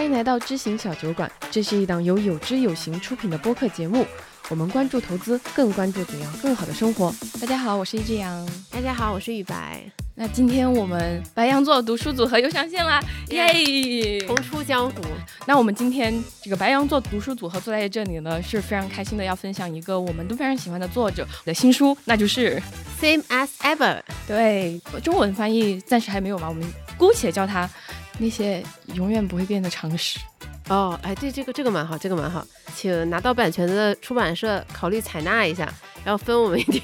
欢迎来到知行小酒馆，这是一档由有知有行出品的播客节目。我们关注投资，更关注怎样更好的生活。大家好，我是一只羊。大家好，我是雨白。那今天我们白羊座读书组合又上线啦，耶！重出江湖。那我们今天这个白羊座读书组合坐在这里呢，是非常开心的，要分享一个我们都非常喜欢的作者的新书，那就是《Same as Ever》。对，中文翻译暂时还没有嘛，我们姑且叫它那些永远不会变的常识。哦，哎，对，这个这个蛮好，这个蛮好，请拿到版权的出版社考虑采纳一下，然后分我们一点。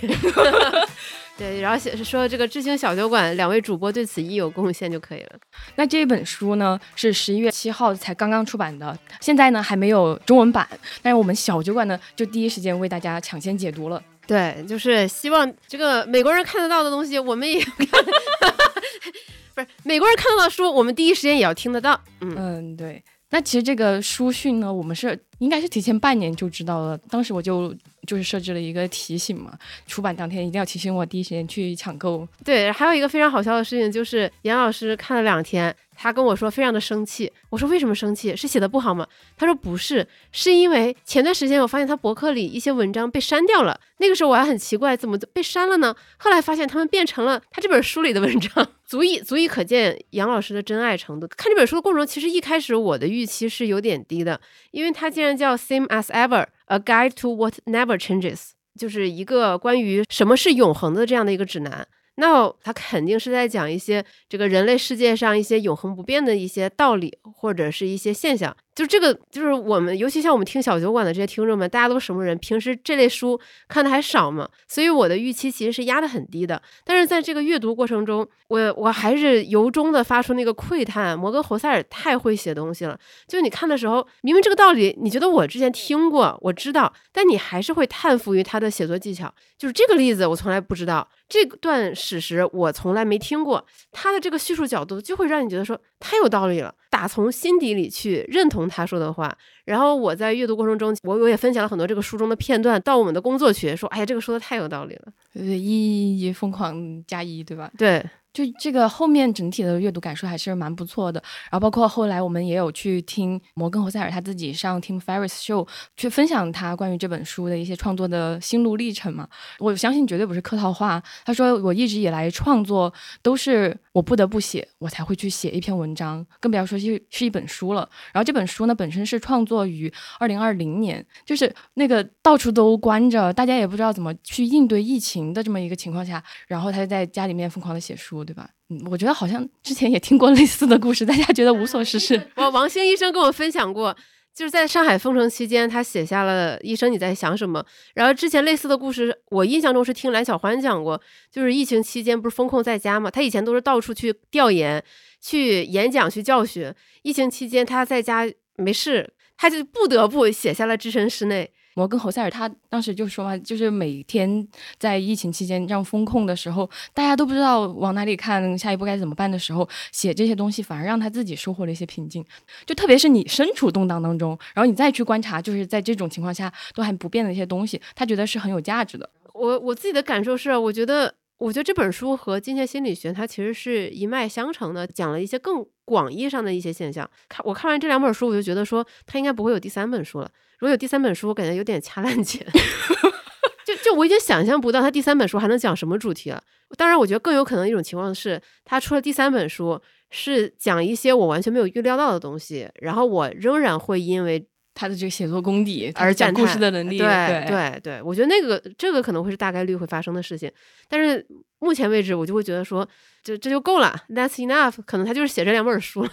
对，然后写说这个知行小酒馆两位主播对此亦有贡献就可以了。那这本书呢是十一月七号才刚刚出版的，现在呢还没有中文版，但是我们小酒馆呢就第一时间为大家抢先解读了。对，就是希望这个美国人看得到的东西，我们也看。不是美国人看得到书，我们第一时间也要听得到。嗯嗯，对。那其实这个书讯呢，我们是应该是提前半年就知道了。当时我就就是设置了一个提醒嘛，出版当天一定要提醒我第一时间去抢购。对，还有一个非常好笑的事情就是，严老师看了两天，他跟我说非常的生气。我说为什么生气？是写的不好吗？他说不是，是因为前段时间我发现他博客里一些文章被删掉了。那个时候我还很奇怪，怎么被删了呢？后来发现他们变成了他这本书里的文章。足以足以可见杨老师的真爱程度。看这本书的过程，其实一开始我的预期是有点低的，因为它竟然叫 Same as Ever: A Guide to What Never Changes，就是一个关于什么是永恒的这样的一个指南。那它肯定是在讲一些这个人类世界上一些永恒不变的一些道理，或者是一些现象。就这个，就是我们，尤其像我们听小酒馆的这些听众们，大家都什么人？平时这类书看的还少嘛，所以我的预期其实是压得很低的。但是在这个阅读过程中，我我还是由衷的发出那个喟叹：摩根·侯塞尔太会写东西了。就你看的时候，明明这个道理，你觉得我之前听过，我知道，但你还是会叹服于他的写作技巧。就是这个例子，我从来不知道。这段史实我从来没听过，他的这个叙述角度就会让你觉得说太有道理了，打从心底里去认同他说的话。然后我在阅读过程中，我我也分享了很多这个书中的片段到我们的工作群，说哎呀，这个说的太有道理了，一一疯狂加一对吧？对。就这个后面整体的阅读感受还是蛮不错的，然后包括后来我们也有去听摩根·侯塞尔他自己上 Tim Ferriss Show 去分享他关于这本书的一些创作的心路历程嘛，我相信绝对不是客套话。他说我一直以来创作都是我不得不写，我才会去写一篇文章，更不要说是是一本书了。然后这本书呢本身是创作于二零二零年，就是那个到处都关着，大家也不知道怎么去应对疫情的这么一个情况下，然后他就在家里面疯狂的写书。对吧？嗯，我觉得好像之前也听过类似的故事，大家觉得无所事事。王王兴医生跟我分享过，就是在上海封城期间，他写下了《医生你在想什么》。然后之前类似的故事，我印象中是听蓝小欢讲过，就是疫情期间不是封控在家嘛，他以前都是到处去调研、去演讲、去教学。疫情期间他在家没事，他就不得不写下了《置身事内》。摩根·侯塞尔他当时就说嘛，就是每天在疫情期间这样风控的时候，大家都不知道往哪里看，下一步该怎么办的时候，写这些东西反而让他自己收获了一些平静。就特别是你身处动荡当中，然后你再去观察，就是在这种情况下都还不变的一些东西，他觉得是很有价值的。我我自己的感受是，我觉得，我觉得这本书和金钱心理学它其实是一脉相承的，讲了一些更广义上的一些现象。看我看完这两本书，我就觉得说，它应该不会有第三本书了。如果有第三本书，我感觉有点掐烂钱。就就我已经想象不到他第三本书还能讲什么主题了。当然，我觉得更有可能一种情况是，他出了第三本书是讲一些我完全没有预料到的东西，然后我仍然会因为他的这个写作功底而讲故事的能力。对对对，我觉得那个这个可能会是大概率会发生的事情。但是目前为止，我就会觉得说。就这就够了，That's enough。可能他就是写这两本书，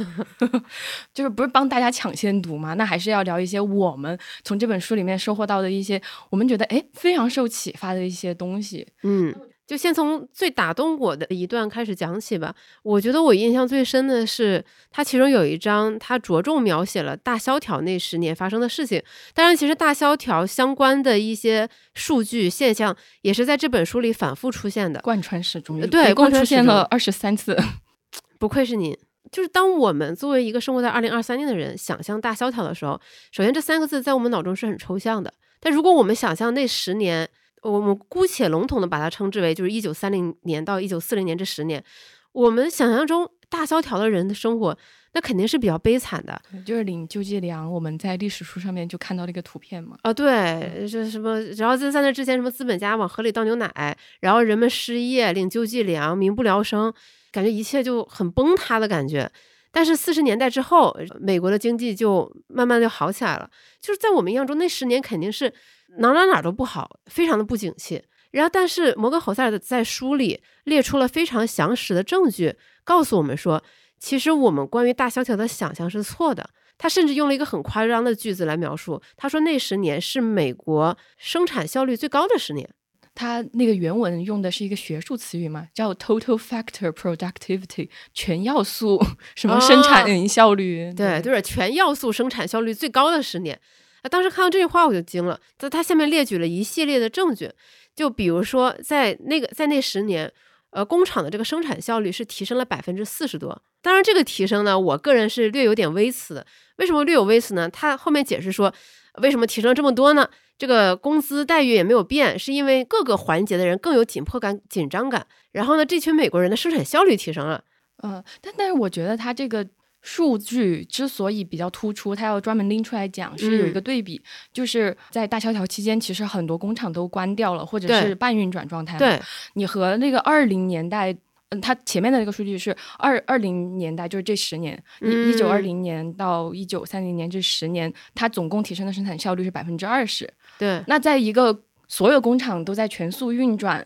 就是不是帮大家抢先读嘛？那还是要聊一些我们从这本书里面收获到的一些，我们觉得哎非常受启发的一些东西。嗯。就先从最打动我的一段开始讲起吧。我觉得我印象最深的是，它其中有一章，它着重描写了大萧条那十年发生的事情。当然，其实大萧条相关的一些数据现象，也是在这本书里反复出现的，贯穿始终。对，一共出现了二十三次。不愧是您。就是当我们作为一个生活在二零二三年的人，想象大萧条的时候，首先这三个字在我们脑中是很抽象的。但如果我们想象那十年，我们姑且笼统的把它称之为，就是一九三零年到一九四零年这十年，我们想象中大萧条的人的生活，那肯定是比较悲惨的。就是领救济粮，我们在历史书上面就看到了一个图片嘛。啊，对，这什么？然后在在那之前，什么资本家往河里倒牛奶，然后人们失业领救济粮，民不聊生，感觉一切就很崩塌的感觉。但是四十年代之后，美国的经济就慢慢就好起来了。就是在我们印象中，那十年肯定是哪哪哪都不好，非常的不景气。然后，但是摩根侯塞尔在书里列出了非常详实的证据，告诉我们说，其实我们关于大萧条的想象是错的。他甚至用了一个很夸张的句子来描述，他说那十年是美国生产效率最高的十年。他那个原文用的是一个学术词语嘛，叫 total factor productivity，全要素 什么生产效率？对，就是全要素生产效率最高的十年。啊，当时看到这句话我就惊了。在他下面列举了一系列的证据，就比如说在那个在那十年，呃，工厂的这个生产效率是提升了百分之四十多。当然，这个提升呢，我个人是略有点微词的。为什么略有微词呢？他后面解释说，为什么提升这么多呢？这个工资待遇也没有变，是因为各个环节的人更有紧迫感、紧张感。然后呢，这群美国人的生产效率提升了。嗯，但但是我觉得他这个数据之所以比较突出，他要专门拎出来讲，是有一个对比，就是在大萧条期间，其实很多工厂都关掉了，或者是半运转状态。对，你和那个二零年代。嗯，它前面的那个数据是二二零年代，就是这十年，一一九二零年到一九三零年这十年，它总共提升的生产效率是百分之二十。对，那在一个所有工厂都在全速运转，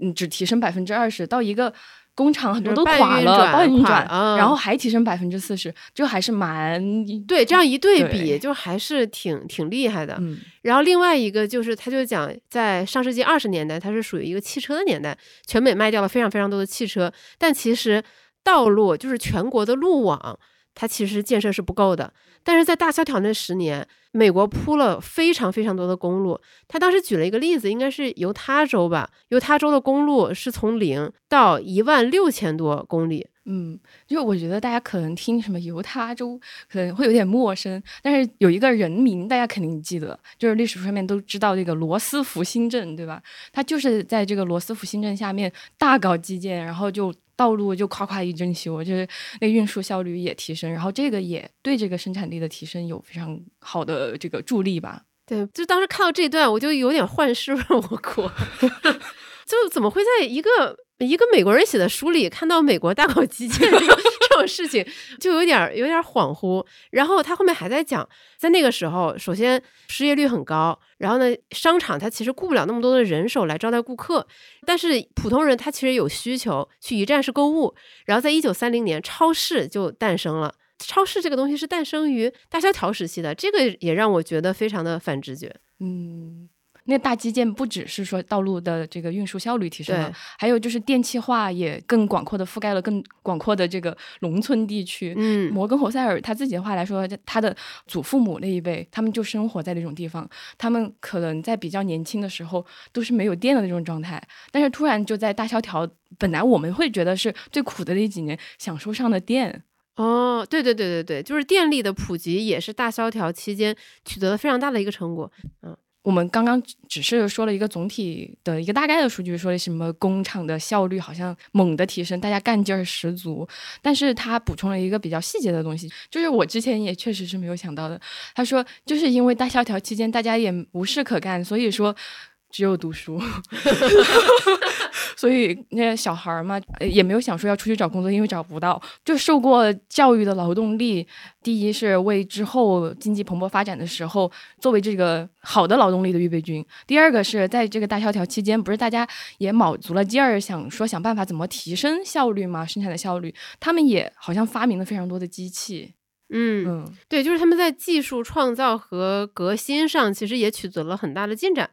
嗯，只提升百分之二十，到一个。工厂很多都垮了，半运转，然后还提升百分之四十，就还是蛮对。这样一对比，就还是挺挺厉害的。嗯，然后另外一个就是，他就讲在上世纪二十年代，它是属于一个汽车的年代，全美卖掉了非常非常多的汽车，但其实道路就是全国的路网。它其实建设是不够的，但是在大萧条那十年，美国铺了非常非常多的公路。他当时举了一个例子，应该是犹他州吧，犹他州的公路是从零到一万六千多公里。嗯，就我觉得大家可能听什么犹他州可能会有点陌生，但是有一个人名大家肯定记得，就是历史书上面都知道这个罗斯福新政，对吧？他就是在这个罗斯福新政下面大搞基建，然后就。道路就夸夸一阵修，就是那运输效率也提升，然后这个也对这个生产力的提升有非常好的这个助力吧。对，就当时看到这段，我就有点幻视我国，就怎么会在一个一个美国人写的书里看到美国大搞基建？这种事情就有点有点恍惚，然后他后面还在讲，在那个时候，首先失业率很高，然后呢，商场它其实雇不了那么多的人手来招待顾客，但是普通人他其实有需求去一站式购物，然后在一九三零年，超市就诞生了。超市这个东西是诞生于大萧条时期的，这个也让我觉得非常的反直觉。嗯。那大基建不只是说道路的这个运输效率提升了，还有就是电气化也更广阔的覆盖了更广阔的这个农村地区。嗯，摩根侯塞尔他自己的话来说，他的祖父母那一辈，他们就生活在那种地方，他们可能在比较年轻的时候都是没有电的那种状态，但是突然就在大萧条，本来我们会觉得是最苦的那几年，享受上了电。哦，对对对对对，就是电力的普及也是大萧条期间取得了非常大的一个成果。嗯。我们刚刚只是说了一个总体的一个大概的数据，说什么工厂的效率好像猛的提升，大家干劲儿十足。但是他补充了一个比较细节的东西，就是我之前也确实是没有想到的。他说，就是因为大萧条期间大家也无事可干，所以说。只有读书，所以那些小孩儿嘛，也没有想说要出去找工作，因为找不到。就受过教育的劳动力，第一是为之后经济蓬勃发展的时候作为这个好的劳动力的预备军；第二个是在这个大萧条期间，不是大家也卯足了劲儿想说想办法怎么提升效率嘛，生产的效率，他们也好像发明了非常多的机器。嗯嗯，对，就是他们在技术创造和革新上，其实也取得了很大的进展。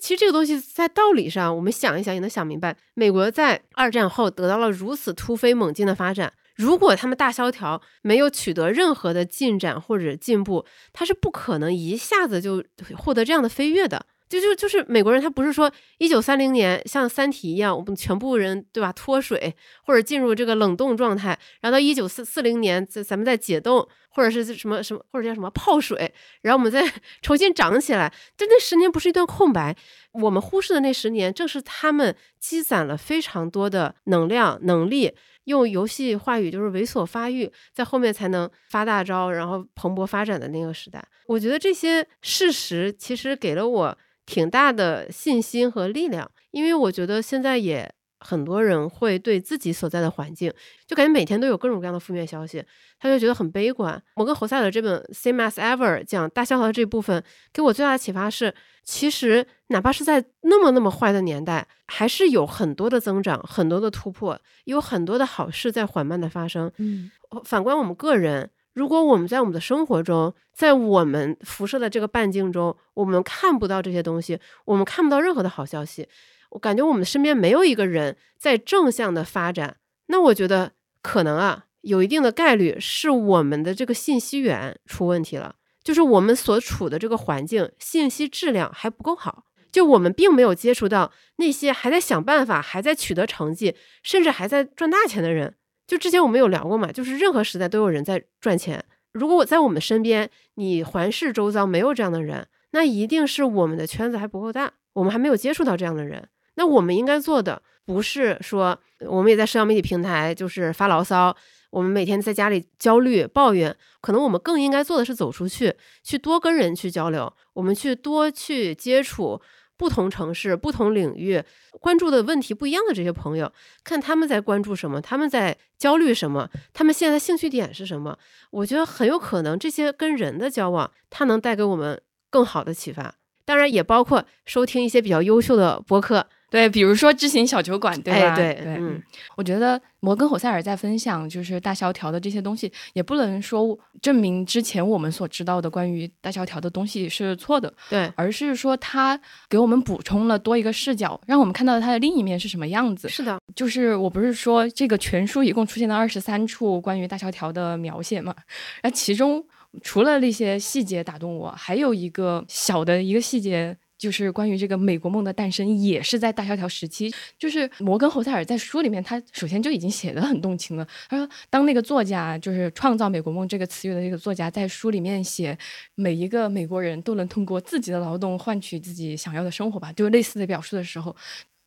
其实这个东西在道理上，我们想一想也能想明白。美国在二战后得到了如此突飞猛进的发展，如果他们大萧条没有取得任何的进展或者进步，它是不可能一下子就获得这样的飞跃的。就就就是美国人，他不是说一九三零年像《三体》一样，我们全部人对吧脱水或者进入这个冷冻状态，然后到一九四四零年，咱咱们再解冻，或者是什么什么，或者叫什么泡水，然后我们再 重新长起来。就那十年不是一段空白，我们忽视的那十年，正是他们积攒了非常多的能量、能力，用游戏话语就是猥琐发育，在后面才能发大招，然后蓬勃发展的那个时代。我觉得这些事实其实给了我挺大的信心和力量，因为我觉得现在也。很多人会对自己所在的环境，就感觉每天都有各种各样的负面消息，他就觉得很悲观。我跟侯赛尔这本《Same as Ever》讲大萧条的这部分，给我最大的启发是，其实哪怕是在那么那么坏的年代，还是有很多的增长，很多的突破，有很多的好事在缓慢的发生。嗯，反观我们个人，如果我们在我们的生活中，在我们辐射的这个半径中，我们看不到这些东西，我们看不到任何的好消息。我感觉我们身边没有一个人在正向的发展，那我觉得可能啊，有一定的概率是我们的这个信息源出问题了，就是我们所处的这个环境信息质量还不够好，就我们并没有接触到那些还在想办法、还在取得成绩，甚至还在赚大钱的人。就之前我们有聊过嘛，就是任何时代都有人在赚钱。如果我在我们身边，你环视周遭没有这样的人，那一定是我们的圈子还不够大，我们还没有接触到这样的人。那我们应该做的不是说，我们也在社交媒体平台就是发牢骚，我们每天在家里焦虑抱怨，可能我们更应该做的是走出去，去多跟人去交流，我们去多去接触不同城市、不同领域关注的问题不一样的这些朋友，看他们在关注什么，他们在焦虑什么，他们现在兴趣点是什么。我觉得很有可能这些跟人的交往，它能带给我们更好的启发。当然，也包括收听一些比较优秀的博客。对，比如说知行小酒馆，对吧？对对，嗯，我觉得摩根·侯塞尔在分享就是大萧条的这些东西，也不能说证明之前我们所知道的关于大萧条的东西是错的，对，而是说他给我们补充了多一个视角，让我们看到它的另一面是什么样子。是的，就是我不是说这个全书一共出现了二十三处关于大萧条的描写嘛，然后其中除了那些细节打动我，还有一个小的一个细节。就是关于这个美国梦的诞生，也是在大萧条时期。就是摩根·侯塞尔在书里面，他首先就已经写的很动情了。他说，当那个作家，就是创造美国梦这个词语的这个作家，在书里面写每一个美国人都能通过自己的劳动换取自己想要的生活吧，就类似的表述的时候，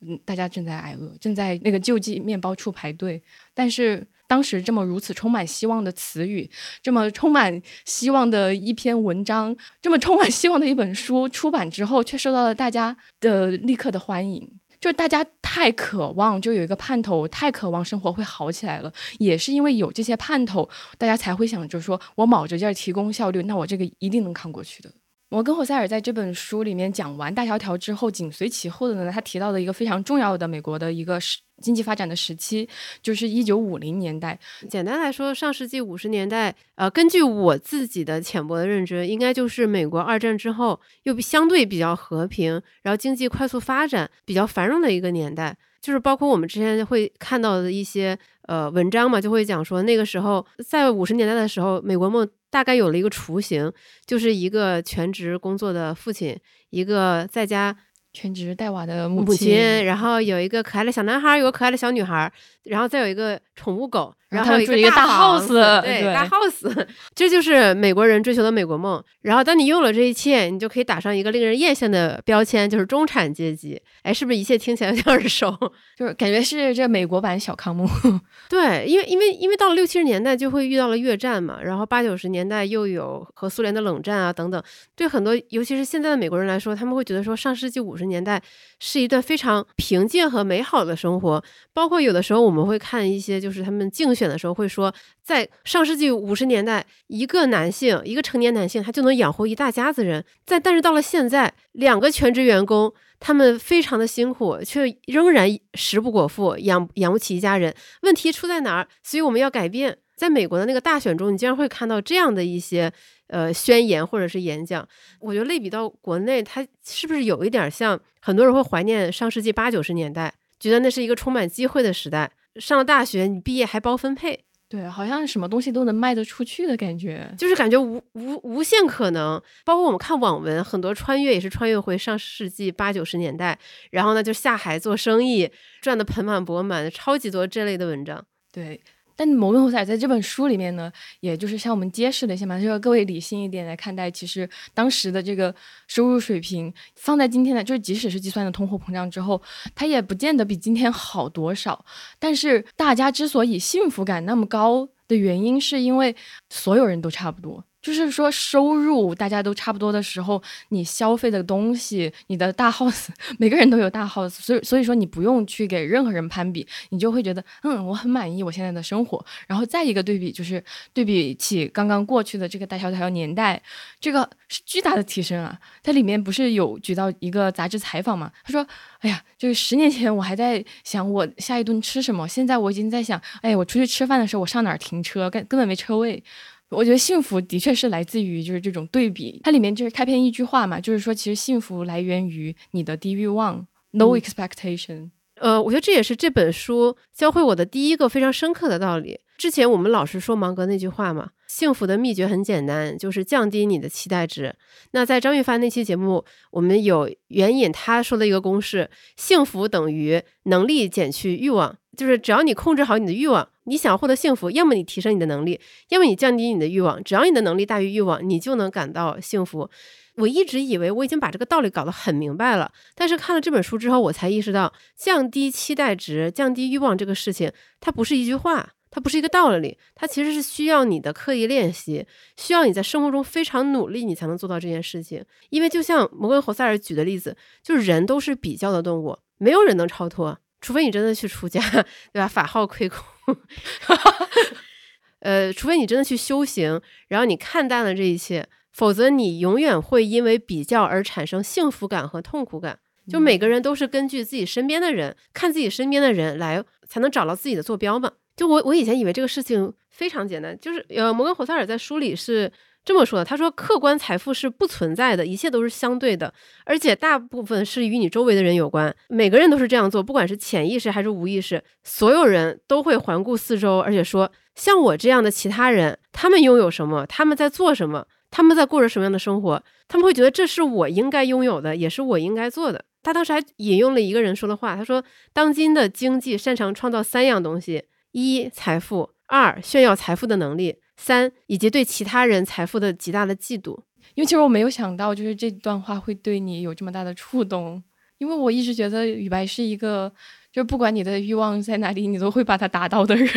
嗯，大家正在挨饿，正在那个救济面包处排队，但是。当时这么如此充满希望的词语，这么充满希望的一篇文章，这么充满希望的一本书出版之后，却受到了大家的立刻的欢迎。就是大家太渴望，就有一个盼头，太渴望生活会好起来了。也是因为有这些盼头，大家才会想着说，我卯着劲儿提供效率，那我这个一定能扛过去的。摩根·霍塞尔在这本书里面讲完大萧条之后，紧随其后的呢，他提到的一个非常重要的美国的一个时经济发展的时期，就是一九五零年代。简单来说，上世纪五十年代，呃，根据我自己的浅薄的认知，应该就是美国二战之后又相对比较和平，然后经济快速发展、比较繁荣的一个年代。就是包括我们之前会看到的一些呃文章嘛，就会讲说那个时候在五十年代的时候，美国梦大概有了一个雏形，就是一个全职工作的父亲，一个在家全职带娃的母亲，然后有一个可爱的小男孩，有个可爱的小女孩，然后再有一个宠物狗。然后住一个大 house，对大 house，这就是美国人追求的美国梦。然后当你拥有了这一切，你就可以打上一个令人艳羡的标签，就是中产阶级。哎，是不是一切听起来有点耳熟？就是感觉是这美国版小康梦。对，因为因为因为到了六七十年代就会遇到了越战嘛，然后八九十年代又有和苏联的冷战啊等等。对很多尤其是现在的美国人来说，他们会觉得说上世纪五十年代是一段非常平静和美好的生活。包括有的时候我们会看一些就是他们竞选。的时候会说，在上世纪五十年代，一个男性，一个成年男性，他就能养活一大家子人。在但是到了现在，两个全职员工，他们非常的辛苦，却仍然食不果腹，养养不起一家人。问题出在哪儿？所以我们要改变。在美国的那个大选中，你经常会看到这样的一些呃宣言或者是演讲。我觉得类比到国内，它是不是有一点像很多人会怀念上世纪八九十年代，觉得那是一个充满机会的时代。上了大学，你毕业还包分配，对，好像什么东西都能卖得出去的感觉，就是感觉无无无限可能。包括我们看网文，很多穿越也是穿越回上世纪八九十年代，然后呢就下海做生意，赚得盆满钵满，超级多这类的文章。对，但摩根·侯塞尔在这本书里面呢，也就是向我们揭示了一下嘛，就是各位理性一点来看待，其实当时的这个收入水平放在今天的，就是即使是计算的通货膨胀之后，它也不见得比今天好多少。但是大家之所以幸福感那么高的原因，是因为所有人都差不多。就是说，收入大家都差不多的时候，你消费的东西，你的大 house，每个人都有大 house，所以所以说你不用去给任何人攀比，你就会觉得，嗯，我很满意我现在的生活。然后再一个对比，就是对比起刚刚过去的这个大萧条年代，这个是巨大的提升啊！它里面不是有举到一个杂志采访嘛？他说，哎呀，就是十年前我还在想我下一顿吃什么，现在我已经在想，哎，我出去吃饭的时候我上哪儿停车，根根本没车位。我觉得幸福的确是来自于就是这种对比，它里面就是开篇一句话嘛，就是说其实幸福来源于你的低欲望，no expectation。呃，我觉得这也是这本书教会我的第一个非常深刻的道理。之前我们老是说芒格那句话嘛，幸福的秘诀很简单，就是降低你的期待值。那在张玉帆那期节目，我们有援引他说的一个公式：幸福等于能力减去欲望，就是只要你控制好你的欲望。你想获得幸福，要么你提升你的能力，要么你降低你的欲望。只要你的能力大于欲望，你就能感到幸福。我一直以为我已经把这个道理搞得很明白了，但是看了这本书之后，我才意识到，降低期待值、降低欲望这个事情，它不是一句话，它不是一个道理，它其实是需要你的刻意练习，需要你在生活中非常努力，你才能做到这件事情。因为就像摩根·侯塞尔举的例子，就是人都是比较的动物，没有人能超脱。除非你真的去出家，对吧？法号亏空，呃，除非你真的去修行，然后你看淡了这一切，否则你永远会因为比较而产生幸福感和痛苦感。就每个人都是根据自己身边的人，看自己身边的人来，才能找到自己的坐标嘛。就我我以前以为这个事情非常简单，就是呃，摩根·侯塞尔在书里是。这么说的，他说客观财富是不存在的，一切都是相对的，而且大部分是与你周围的人有关。每个人都是这样做，不管是潜意识还是无意识，所有人都会环顾四周，而且说像我这样的其他人，他们拥有什么，他们在做什么，他们在过着什么样的生活，他们会觉得这是我应该拥有的，也是我应该做的。他当时还引用了一个人说的话，他说：“当今的经济擅长创造三样东西：一、财富；二、炫耀财富的能力。”三以及对其他人财富的极大的嫉妒，因为其实我没有想到，就是这段话会对你有这么大的触动。因为我一直觉得雨白是一个，就是不管你的欲望在哪里，你都会把它达到的人。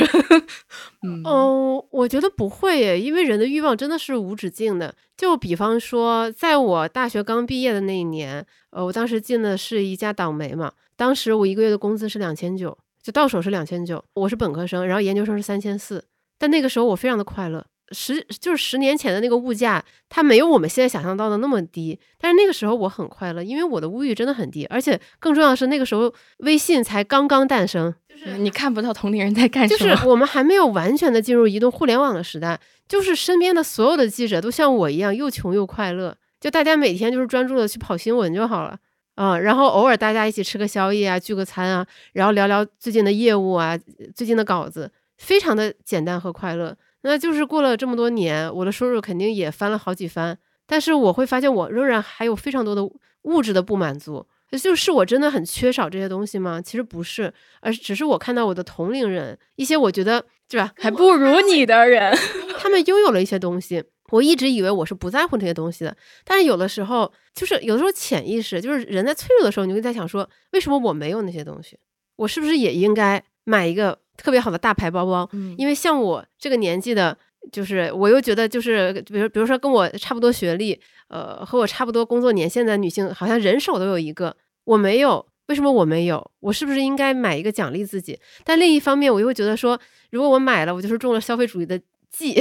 嗯，哦，我觉得不会耶，因为人的欲望真的是无止境的。就比方说，在我大学刚毕业的那一年，呃，我当时进的是一家党媒嘛，当时我一个月的工资是两千九，就到手是两千九，我是本科生，然后研究生是三千四。但那个时候我非常的快乐，十就是十年前的那个物价，它没有我们现在想象到的那么低。但是那个时候我很快乐，因为我的物欲真的很低，而且更重要的是那个时候微信才刚刚诞生，就是你看不到同龄人在干什么，就是我们还没有完全的进入移动互联网的时代，就是身边的所有的记者都像我一样又穷又快乐，就大家每天就是专注的去跑新闻就好了啊，然后偶尔大家一起吃个宵夜啊，聚个餐啊，然后聊聊最近的业务啊，最近的稿子。非常的简单和快乐，那就是过了这么多年，我的收入肯定也翻了好几番，但是我会发现我仍然还有非常多的物质的不满足，就是我真的很缺少这些东西吗？其实不是，而只是我看到我的同龄人，一些我觉得对吧，还不如你的人，他们拥有了一些东西，我一直以为我是不在乎这些东西的，但是有的时候，就是有的时候潜意识，就是人在脆弱的时候，你会在想说，为什么我没有那些东西？我是不是也应该买一个？特别好的大牌包包，因为像我这个年纪的，就是我又觉得就是，比如比如说跟我差不多学历，呃，和我差不多工作年限的女性，好像人手都有一个，我没有，为什么我没有？我是不是应该买一个奖励自己？但另一方面，我又会觉得说，如果我买了，我就是中了消费主义的。记，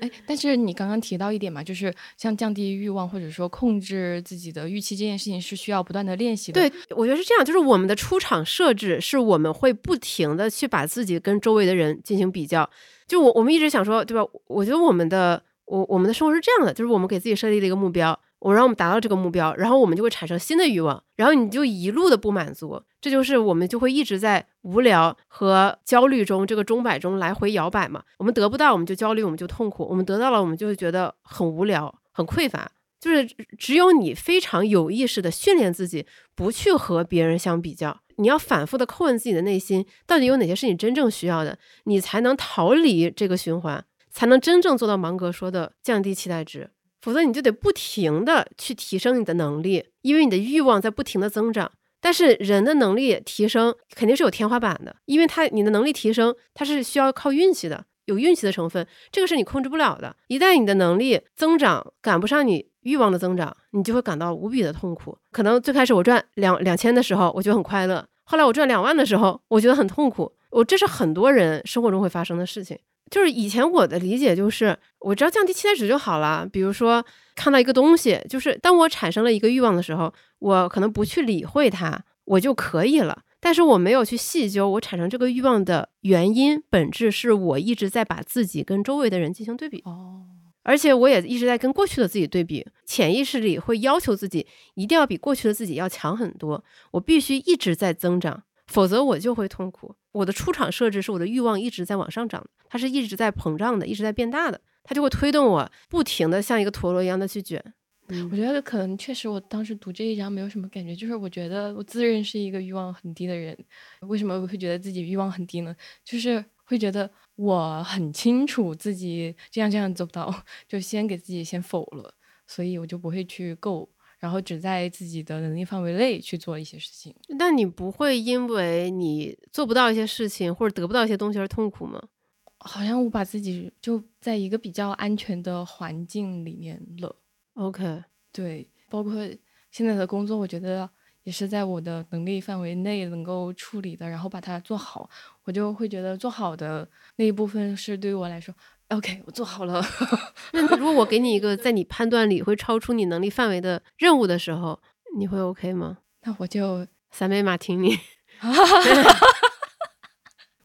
哎，但是你刚刚提到一点嘛，就是像降低欲望或者说控制自己的预期这件事情是需要不断的练习的。对，我觉得是这样，就是我们的出场设置是我们会不停的去把自己跟周围的人进行比较。就我我们一直想说，对吧？我觉得我们的我我们的生活是这样的，就是我们给自己设立了一个目标。我让我们达到这个目标，然后我们就会产生新的欲望，然后你就一路的不满足，这就是我们就会一直在无聊和焦虑中这个钟摆中来回摇摆嘛。我们得不到，我们就焦虑，我们就痛苦；我们得到了，我们就会觉得很无聊、很匮乏。就是只有你非常有意识的训练自己，不去和别人相比较，你要反复的叩问自己的内心，到底有哪些是你真正需要的，你才能逃离这个循环，才能真正做到芒格说的降低期待值。否则你就得不停的去提升你的能力，因为你的欲望在不停的增长。但是人的能力提升肯定是有天花板的，因为他你的能力提升，它是需要靠运气的，有运气的成分，这个是你控制不了的。一旦你的能力增长赶不上你欲望的增长，你就会感到无比的痛苦。可能最开始我赚两两千的时候，我觉得很快乐；后来我赚两万的时候，我觉得很痛苦。我这是很多人生活中会发生的事情。就是以前我的理解就是，我只要降低期待值就好了。比如说看到一个东西，就是当我产生了一个欲望的时候，我可能不去理会它，我就可以了。但是我没有去细究我产生这个欲望的原因本质，是我一直在把自己跟周围的人进行对比哦，而且我也一直在跟过去的自己对比，潜意识里会要求自己一定要比过去的自己要强很多，我必须一直在增长。否则我就会痛苦。我的出厂设置是我的欲望一直在往上涨，它是一直在膨胀的，一直在变大的，它就会推动我不停的像一个陀螺一样的去卷。我觉得可能确实，我当时读这一章没有什么感觉，就是我觉得我自认是一个欲望很低的人。为什么我会觉得自己欲望很低呢？就是会觉得我很清楚自己这样这样做不到，就先给自己先否了，所以我就不会去够。然后只在自己的能力范围内去做一些事情，但你不会因为你做不到一些事情或者得不到一些东西而痛苦吗？好像我把自己就在一个比较安全的环境里面了。OK，对，包括现在的工作，我觉得也是在我的能力范围内能够处理的，然后把它做好，我就会觉得做好的那一部分是对于我来说。OK，我做好了。那如果我给你一个在你判断里会超出你能力范围的任务的时候，你会 OK 吗？那我就三杯马提尼。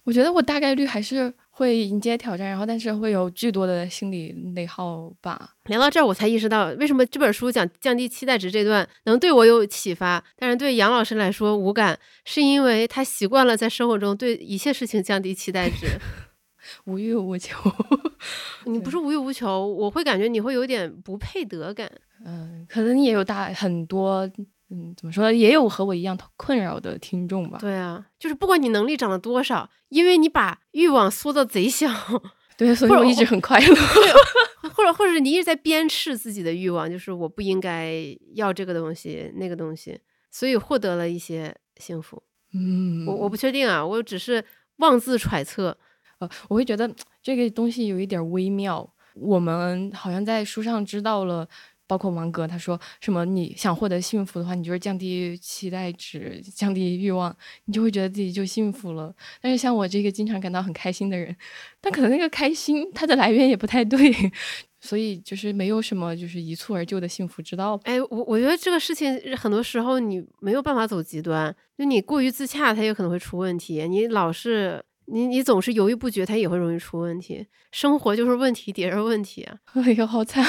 我觉得我大概率还是会迎接挑战，然后但是会有巨多的心理内耗吧。聊到这儿，我才意识到为什么这本书讲降低期待值这段能对我有启发，但是对杨老师来说无感，是因为他习惯了在生活中对一切事情降低期待值。无欲无求，你不是无欲无求，我会感觉你会有点不配得感。嗯，可能你也有大很多，嗯，怎么说，也有和我一样困扰的听众吧。对啊，就是不管你能力涨了多少，因为你把欲望缩的贼小，对，所以我一直很快乐。或者或者你一直在鞭笞自己的欲望，就是我不应该要这个东西那个东西，所以获得了一些幸福。嗯，我我不确定啊，我只是妄自揣测。呃我会觉得这个东西有一点微妙。我们好像在书上知道了，包括王哥他说什么，你想获得幸福的话，你就是降低期待值，降低欲望，你就会觉得自己就幸福了。但是像我这个经常感到很开心的人，但可能那个开心它的来源也不太对，所以就是没有什么就是一蹴而就的幸福之道。哎，我我觉得这个事情很多时候你没有办法走极端，就你过于自洽，它也可能会出问题。你老是。你你总是犹豫不决，它也会容易出问题。生活就是问题叠着问题啊！哎呦，好惨！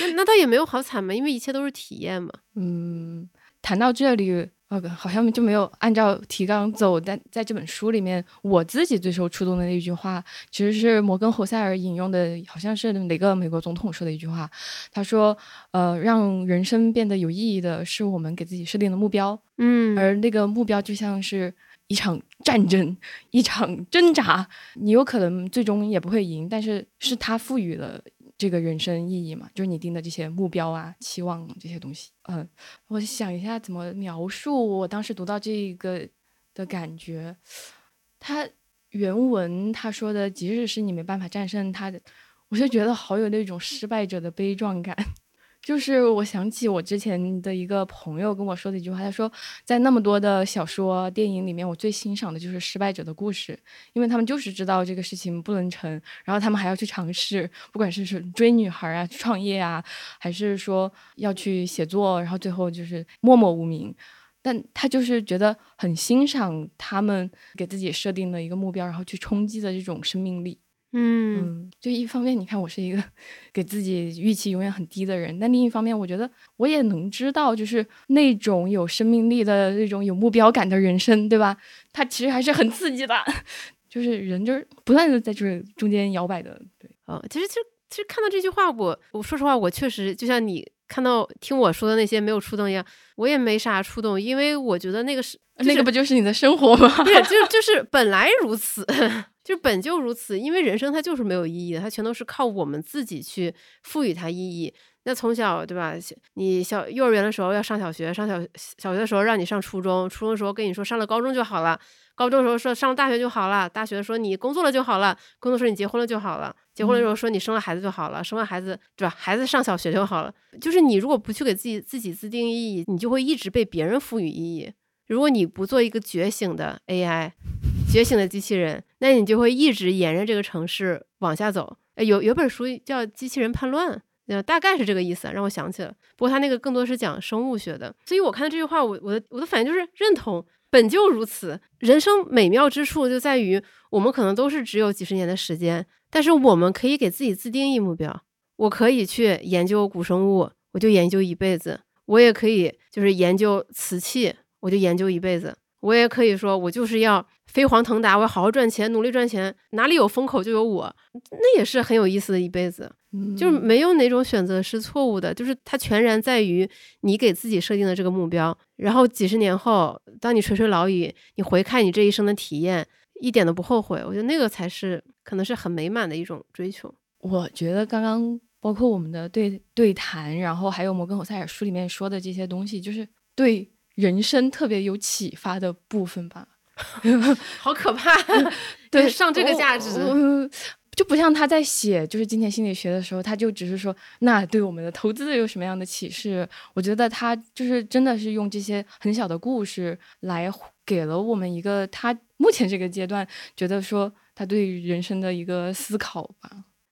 那那倒也没有好惨嘛，因为一切都是体验嘛。嗯，谈到这里，呃，好像就没有按照提纲走。但在这本书里面，我自己最受触动的那一句话，其实是摩根·侯塞尔引用的，好像是哪个美国总统说的一句话。他说：“呃，让人生变得有意义的是我们给自己设定的目标。嗯，而那个目标就像是……”一场战争，一场挣扎，你有可能最终也不会赢，但是是他赋予了这个人生意义嘛？就是你定的这些目标啊、期望这些东西。嗯，我想一下怎么描述我当时读到这个的感觉。他原文他说的，即使是你没办法战胜他的，我就觉得好有那种失败者的悲壮感。就是我想起我之前的一个朋友跟我说的一句话，他说，在那么多的小说、电影里面，我最欣赏的就是失败者的故事，因为他们就是知道这个事情不能成，然后他们还要去尝试，不管是是追女孩啊、创业啊，还是说要去写作，然后最后就是默默无名，但他就是觉得很欣赏他们给自己设定的一个目标，然后去冲击的这种生命力。嗯，就一方面，你看我是一个给自己预期永远很低的人，但另一方面，我觉得我也能知道，就是那种有生命力的那种有目标感的人生，对吧？它其实还是很刺激的，就是人就是不断的在这中间摇摆的。对，哦，其实其实其实看到这句话，我我说实话，我确实就像你看到听我说的那些没有触动一样，我也没啥触动，因为我觉得那个是、那个不就是你的生活吗？不是，就 就是本来如此，就本就如此，因为人生它就是没有意义的，它全都是靠我们自己去赋予它意义。那从小对吧？你小幼儿园的时候要上小学，上小小学的时候让你上初中，初中的时候跟你说上了高中就好了，高中的时候说上了大学就好了，大学说你工作了就好了，工作说你结婚了就好了，结婚的时候说你生了孩子就好了，生完孩子对吧？孩子上小学就好了。就是你如果不去给自己自己自定义，你就会一直被别人赋予意义。如果你不做一个觉醒的 AI，觉醒的机器人，那你就会一直沿着这个城市往下走。有有本书叫《机器人叛乱》。大概是这个意思，让我想起了。不过他那个更多是讲生物学的，所以我看到这句话，我我的我的反应就是认同，本就如此。人生美妙之处就在于，我们可能都是只有几十年的时间，但是我们可以给自己自定义目标。我可以去研究古生物，我就研究一辈子；我也可以就是研究瓷器，我就研究一辈子；我也可以说，我就是要飞黄腾达，我要好好赚钱，努力赚钱，哪里有风口就有我，那也是很有意思的一辈子。就是没有哪种选择是错误的，就是它全然在于你给自己设定的这个目标。然后几十年后，当你垂垂老矣，你回看你这一生的体验，一点都不后悔。我觉得那个才是可能是很美满的一种追求。我觉得刚刚包括我们的对对谈，然后还有摩根·侯塞尔书里面说的这些东西，就是对人生特别有启发的部分吧。好可怕，对上这个价值。就不像他在写就是金钱心理学的时候，他就只是说那对我们的投资有什么样的启示？我觉得他就是真的是用这些很小的故事来给了我们一个他目前这个阶段觉得说他对人生的一个思考吧。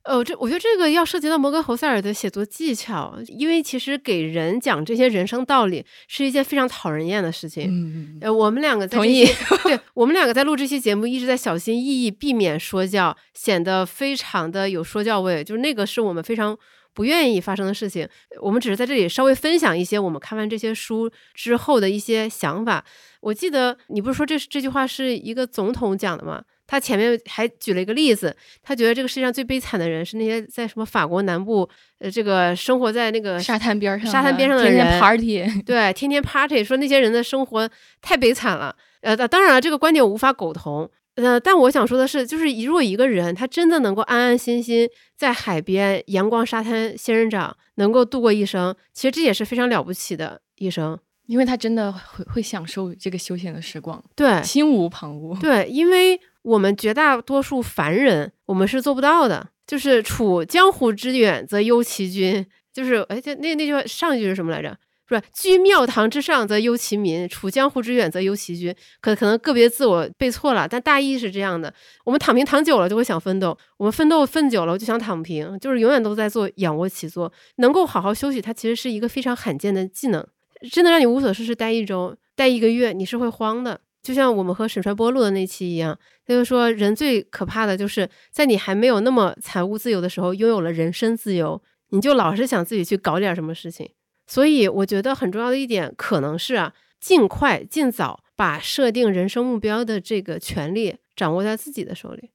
哦，这我觉得这个要涉及到摩根·侯塞尔的写作技巧，因为其实给人讲这些人生道理是一件非常讨人厌的事情。嗯呃，我们两个同意，对我们两个在录这期节目一直在小心翼翼避免说教，显得非常的有说教味，就是那个是我们非常不愿意发生的事情。我们只是在这里稍微分享一些我们看完这些书之后的一些想法。我记得你不是说这这句话是一个总统讲的吗？他前面还举了一个例子，他觉得这个世界上最悲惨的人是那些在什么法国南部，呃，这个生活在那个沙滩边上、沙滩边上的人，天天 party，对，天天 party，说那些人的生活太悲惨了。呃，当然了，这个观点我无法苟同。呃，但我想说的是，就是如果一个人他真的能够安安心心在海边、阳光沙滩、仙人掌能够度过一生，其实这也是非常了不起的一生，因为他真的会会享受这个休闲的时光，对，心无旁骛，对，因为。我们绝大多数凡人，我们是做不到的。就是处江湖之远则忧其君，就是哎，就那那句话上一句是什么来着？不是居庙堂之上则忧其民，处江湖之远则忧其君。可可能个别字我背错了，但大意是这样的。我们躺平躺久了就会想奋斗，我们奋斗奋久了就想躺平，就是永远都在做仰卧起坐。能够好好休息，它其实是一个非常罕见的技能。真的让你无所事事待一周、待一个月，你是会慌的。就像我们和沈传波录的那期一样，他就说，人最可怕的就是在你还没有那么财务自由的时候，拥有了人身自由，你就老是想自己去搞点什么事情。所以我觉得很重要的一点，可能是啊，尽快尽早把设定人生目标的这个权利掌握在自己的手里，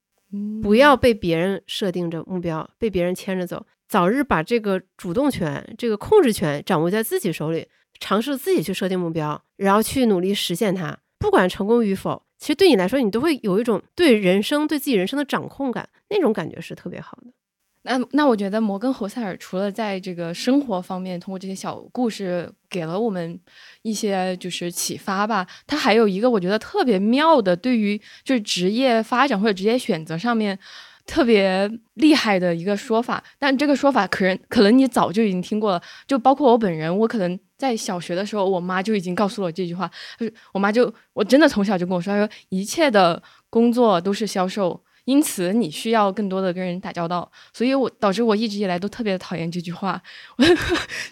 不要被别人设定着目标，被别人牵着走，早日把这个主动权、这个控制权掌握在自己手里，尝试自己去设定目标，然后去努力实现它。不管成功与否，其实对你来说，你都会有一种对人生、对自己人生的掌控感，那种感觉是特别好的。那那我觉得摩根·侯塞尔除了在这个生活方面，通过这些小故事给了我们一些就是启发吧，他还有一个我觉得特别妙的，对于就是职业发展或者职业选择上面。特别厉害的一个说法，但这个说法可能可能你早就已经听过了，就包括我本人，我可能在小学的时候，我妈就已经告诉我这句话，就是我妈就我真的从小就跟我说，她说一切的工作都是销售。因此，你需要更多的跟人打交道，所以我导致我一直以来都特别讨厌这句话，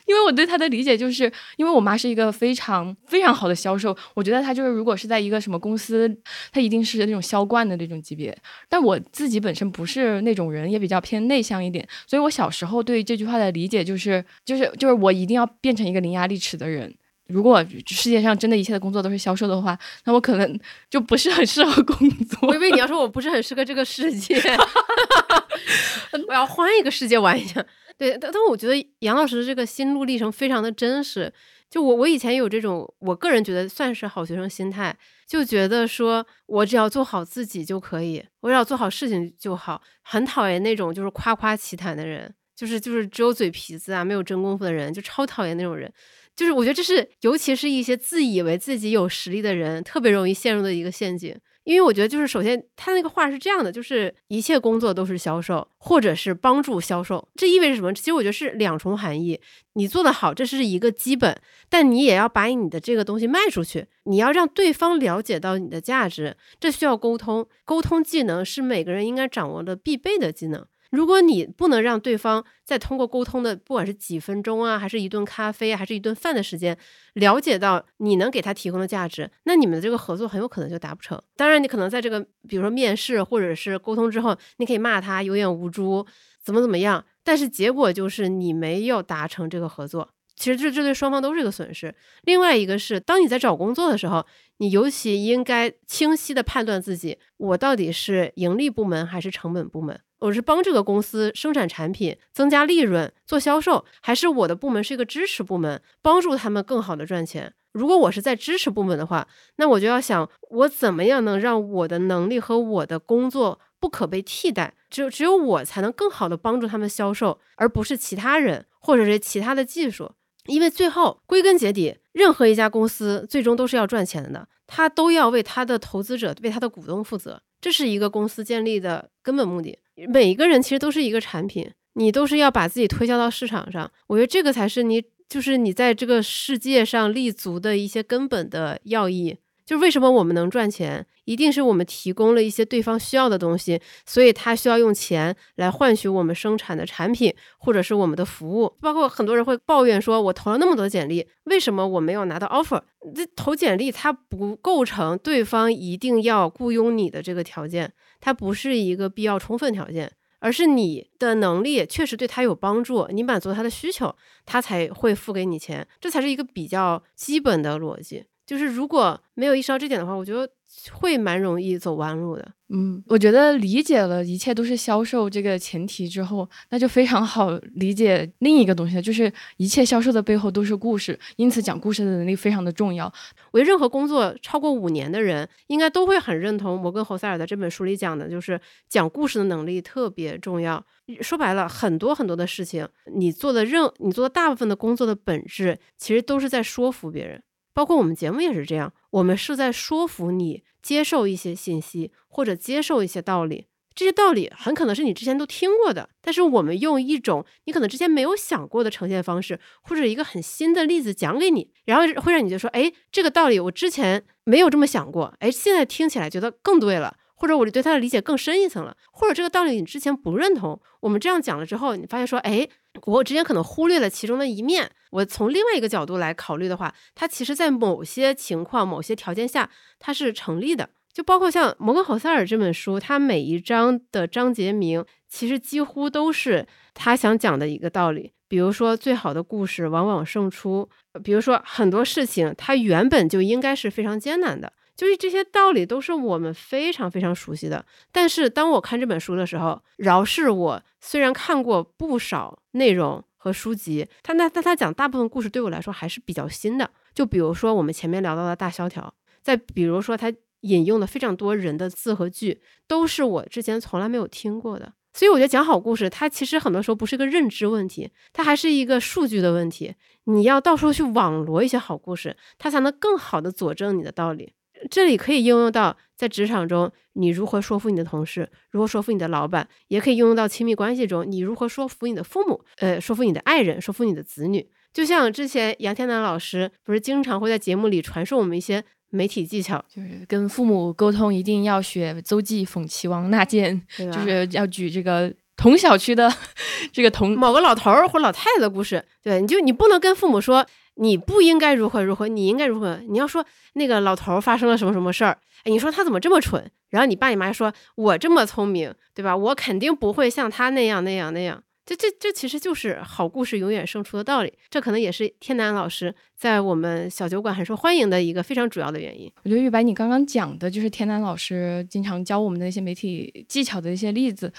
因为我对他的理解就是，因为我妈是一个非常非常好的销售，我觉得她就是如果是在一个什么公司，她一定是那种销冠的那种级别。但我自己本身不是那种人，也比较偏内向一点，所以我小时候对这句话的理解就是，就是就是我一定要变成一个伶牙俐齿的人。如果世界上真的一切的工作都是销售的话，那我可能就不是很适合工作。我以为你要 说我不是很适合这个世界，我要换一个世界玩一下。对，但但我觉得杨老师的这个心路历程非常的真实。就我我以前有这种，我个人觉得算是好学生心态，就觉得说我只要做好自己就可以，我只要做好事情就好，很讨厌那种就是夸夸其谈的人，就是就是只有嘴皮子啊，没有真功夫的人，就超讨厌那种人。就是我觉得这是，尤其是一些自以为自己有实力的人，特别容易陷入的一个陷阱。因为我觉得，就是首先他那个话是这样的，就是一切工作都是销售，或者是帮助销售。这意味着什么？其实我觉得是两重含义。你做得好，这是一个基本，但你也要把你的这个东西卖出去，你要让对方了解到你的价值，这需要沟通。沟通技能是每个人应该掌握的必备的技能。如果你不能让对方再通过沟通的，不管是几分钟啊，还是一顿咖啡，还是一顿饭的时间，了解到你能给他提供的价值，那你们的这个合作很有可能就达不成。当然，你可能在这个比如说面试或者是沟通之后，你可以骂他有眼无珠，怎么怎么样，但是结果就是你没有达成这个合作。其实这这对双方都是一个损失。另外一个是，当你在找工作的时候，你尤其应该清晰的判断自己，我到底是盈利部门还是成本部门。我是帮这个公司生产产品、增加利润、做销售，还是我的部门是一个支持部门，帮助他们更好的赚钱？如果我是在支持部门的话，那我就要想，我怎么样能让我的能力和我的工作不可被替代？只有只有我才能更好的帮助他们销售，而不是其他人或者是其他的技术。因为最后归根结底，任何一家公司最终都是要赚钱的，他都要为他的投资者、为他的股东负责，这是一个公司建立的根本目的。每一个人其实都是一个产品，你都是要把自己推销到市场上。我觉得这个才是你，就是你在这个世界上立足的一些根本的要义。就为什么我们能赚钱，一定是我们提供了一些对方需要的东西，所以他需要用钱来换取我们生产的产品或者是我们的服务。包括很多人会抱怨说，我投了那么多简历，为什么我没有拿到 offer？这投简历它不构成对方一定要雇佣你的这个条件。它不是一个必要充分条件，而是你的能力确实对他有帮助，你满足他的需求，他才会付给你钱，这才是一个比较基本的逻辑。就是如果没有意识到这点的话，我觉得。会蛮容易走弯路的，嗯，我觉得理解了一切都是销售这个前提之后，那就非常好理解另一个东西，就是一切销售的背后都是故事，因此讲故事的能力非常的重要。我觉得任何工作超过五年的人，应该都会很认同摩根侯塞尔在这本书里讲的，就是讲故事的能力特别重要。说白了，很多很多的事情，你做的任你做的大部分的工作的本质，其实都是在说服别人。包括我们节目也是这样，我们是在说服你接受一些信息或者接受一些道理。这些道理很可能是你之前都听过的，但是我们用一种你可能之前没有想过的呈现方式，或者一个很新的例子讲给你，然后会让你就说：“哎，这个道理我之前没有这么想过，哎，现在听起来觉得更对了。”或者我对他的理解更深一层了，或者这个道理你之前不认同，我们这样讲了之后，你发现说，哎，我之前可能忽略了其中的一面，我从另外一个角度来考虑的话，它其实在某些情况、某些条件下，它是成立的。就包括像摩根·侯塞尔这本书，它每一章的章节名其实几乎都是他想讲的一个道理。比如说，最好的故事往往胜出；比如说，很多事情它原本就应该是非常艰难的。就是这些道理都是我们非常非常熟悉的，但是当我看这本书的时候，饶是我虽然看过不少内容和书籍，他那但他讲大部分故事对我来说还是比较新的。就比如说我们前面聊到的大萧条，再比如说他引用的非常多人的字和句，都是我之前从来没有听过的。所以我觉得讲好故事，它其实很多时候不是一个认知问题，它还是一个数据的问题。你要到处去网罗一些好故事，它才能更好的佐证你的道理。这里可以应用到在职场中，你如何说服你的同事，如何说服你的老板，也可以应用到亲密关系中，你如何说服你的父母，呃，说服你的爱人，说服你的子女。就像之前杨天南老师不是经常会在节目里传授我们一些媒体技巧，就是跟父母沟通一定要学邹忌讽齐王纳谏，就是要举这个同小区的 这个同某个老头儿或老太太的故事。对，你就你不能跟父母说。你不应该如何如何，你应该如何？你要说那个老头发生了什么什么事儿？哎，你说他怎么这么蠢？然后你爸你妈说，我这么聪明，对吧？我肯定不会像他那样那样那样。这这这其实就是好故事永远胜出的道理。这可能也是天南老师在我们小酒馆很受欢迎的一个非常主要的原因。我觉得玉白，你刚刚讲的就是天南老师经常教我们的一些媒体技巧的一些例子。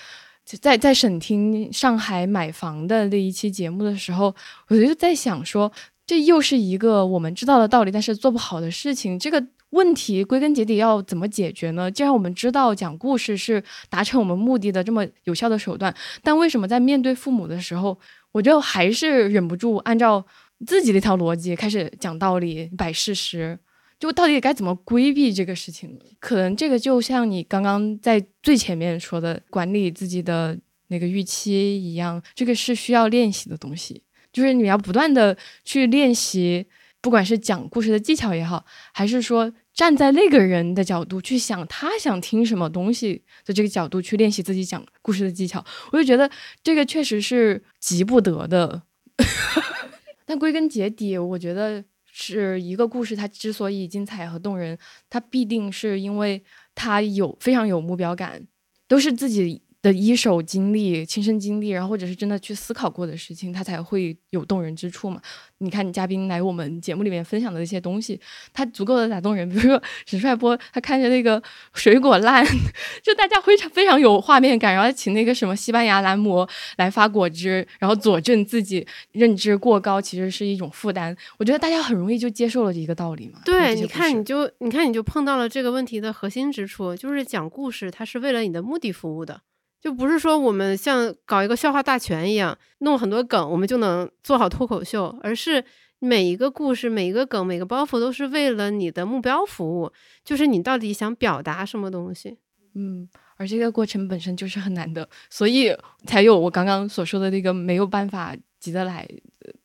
在在省厅上海买房的那一期节目的时候，我就在想说，这又是一个我们知道的道理，但是做不好的事情。这个问题归根结底要怎么解决呢？既然我们知道讲故事是达成我们目的的这么有效的手段，但为什么在面对父母的时候，我就还是忍不住按照自己的一条逻辑开始讲道理、摆事实？就到底该怎么规避这个事情？可能这个就像你刚刚在最前面说的，管理自己的那个预期一样，这个是需要练习的东西。就是你要不断的去练习，不管是讲故事的技巧也好，还是说站在那个人的角度去想他想听什么东西的这个角度去练习自己讲故事的技巧，我就觉得这个确实是急不得的。但归根结底，我觉得。是一个故事，它之所以精彩和动人，它必定是因为它有非常有目标感，都是自己。的一手经历、亲身经历，然后或者是真的去思考过的事情，他才会有动人之处嘛。你看，你嘉宾来我们节目里面分享的一些东西，他足够的打动人。比如说 沈帅波，他看见那个水果烂，就大家非常非常有画面感，然后请那个什么西班牙蓝魔来发果汁，然后佐证自己认知过高其实是一种负担。我觉得大家很容易就接受了一个道理嘛。对，你看你就你看你就碰到了这个问题的核心之处，就是讲故事，它是为了你的目的服务的。就不是说我们像搞一个笑话大全一样，弄很多梗，我们就能做好脱口秀，而是每一个故事、每一个梗、每个包袱都是为了你的目标服务，就是你到底想表达什么东西。嗯，而这个过程本身就是很难的，所以才有我刚刚所说的那个没有办法急得来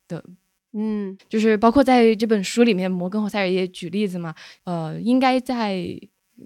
的。嗯，就是包括在这本书里面，摩根和塞尔也举例子嘛，呃，应该在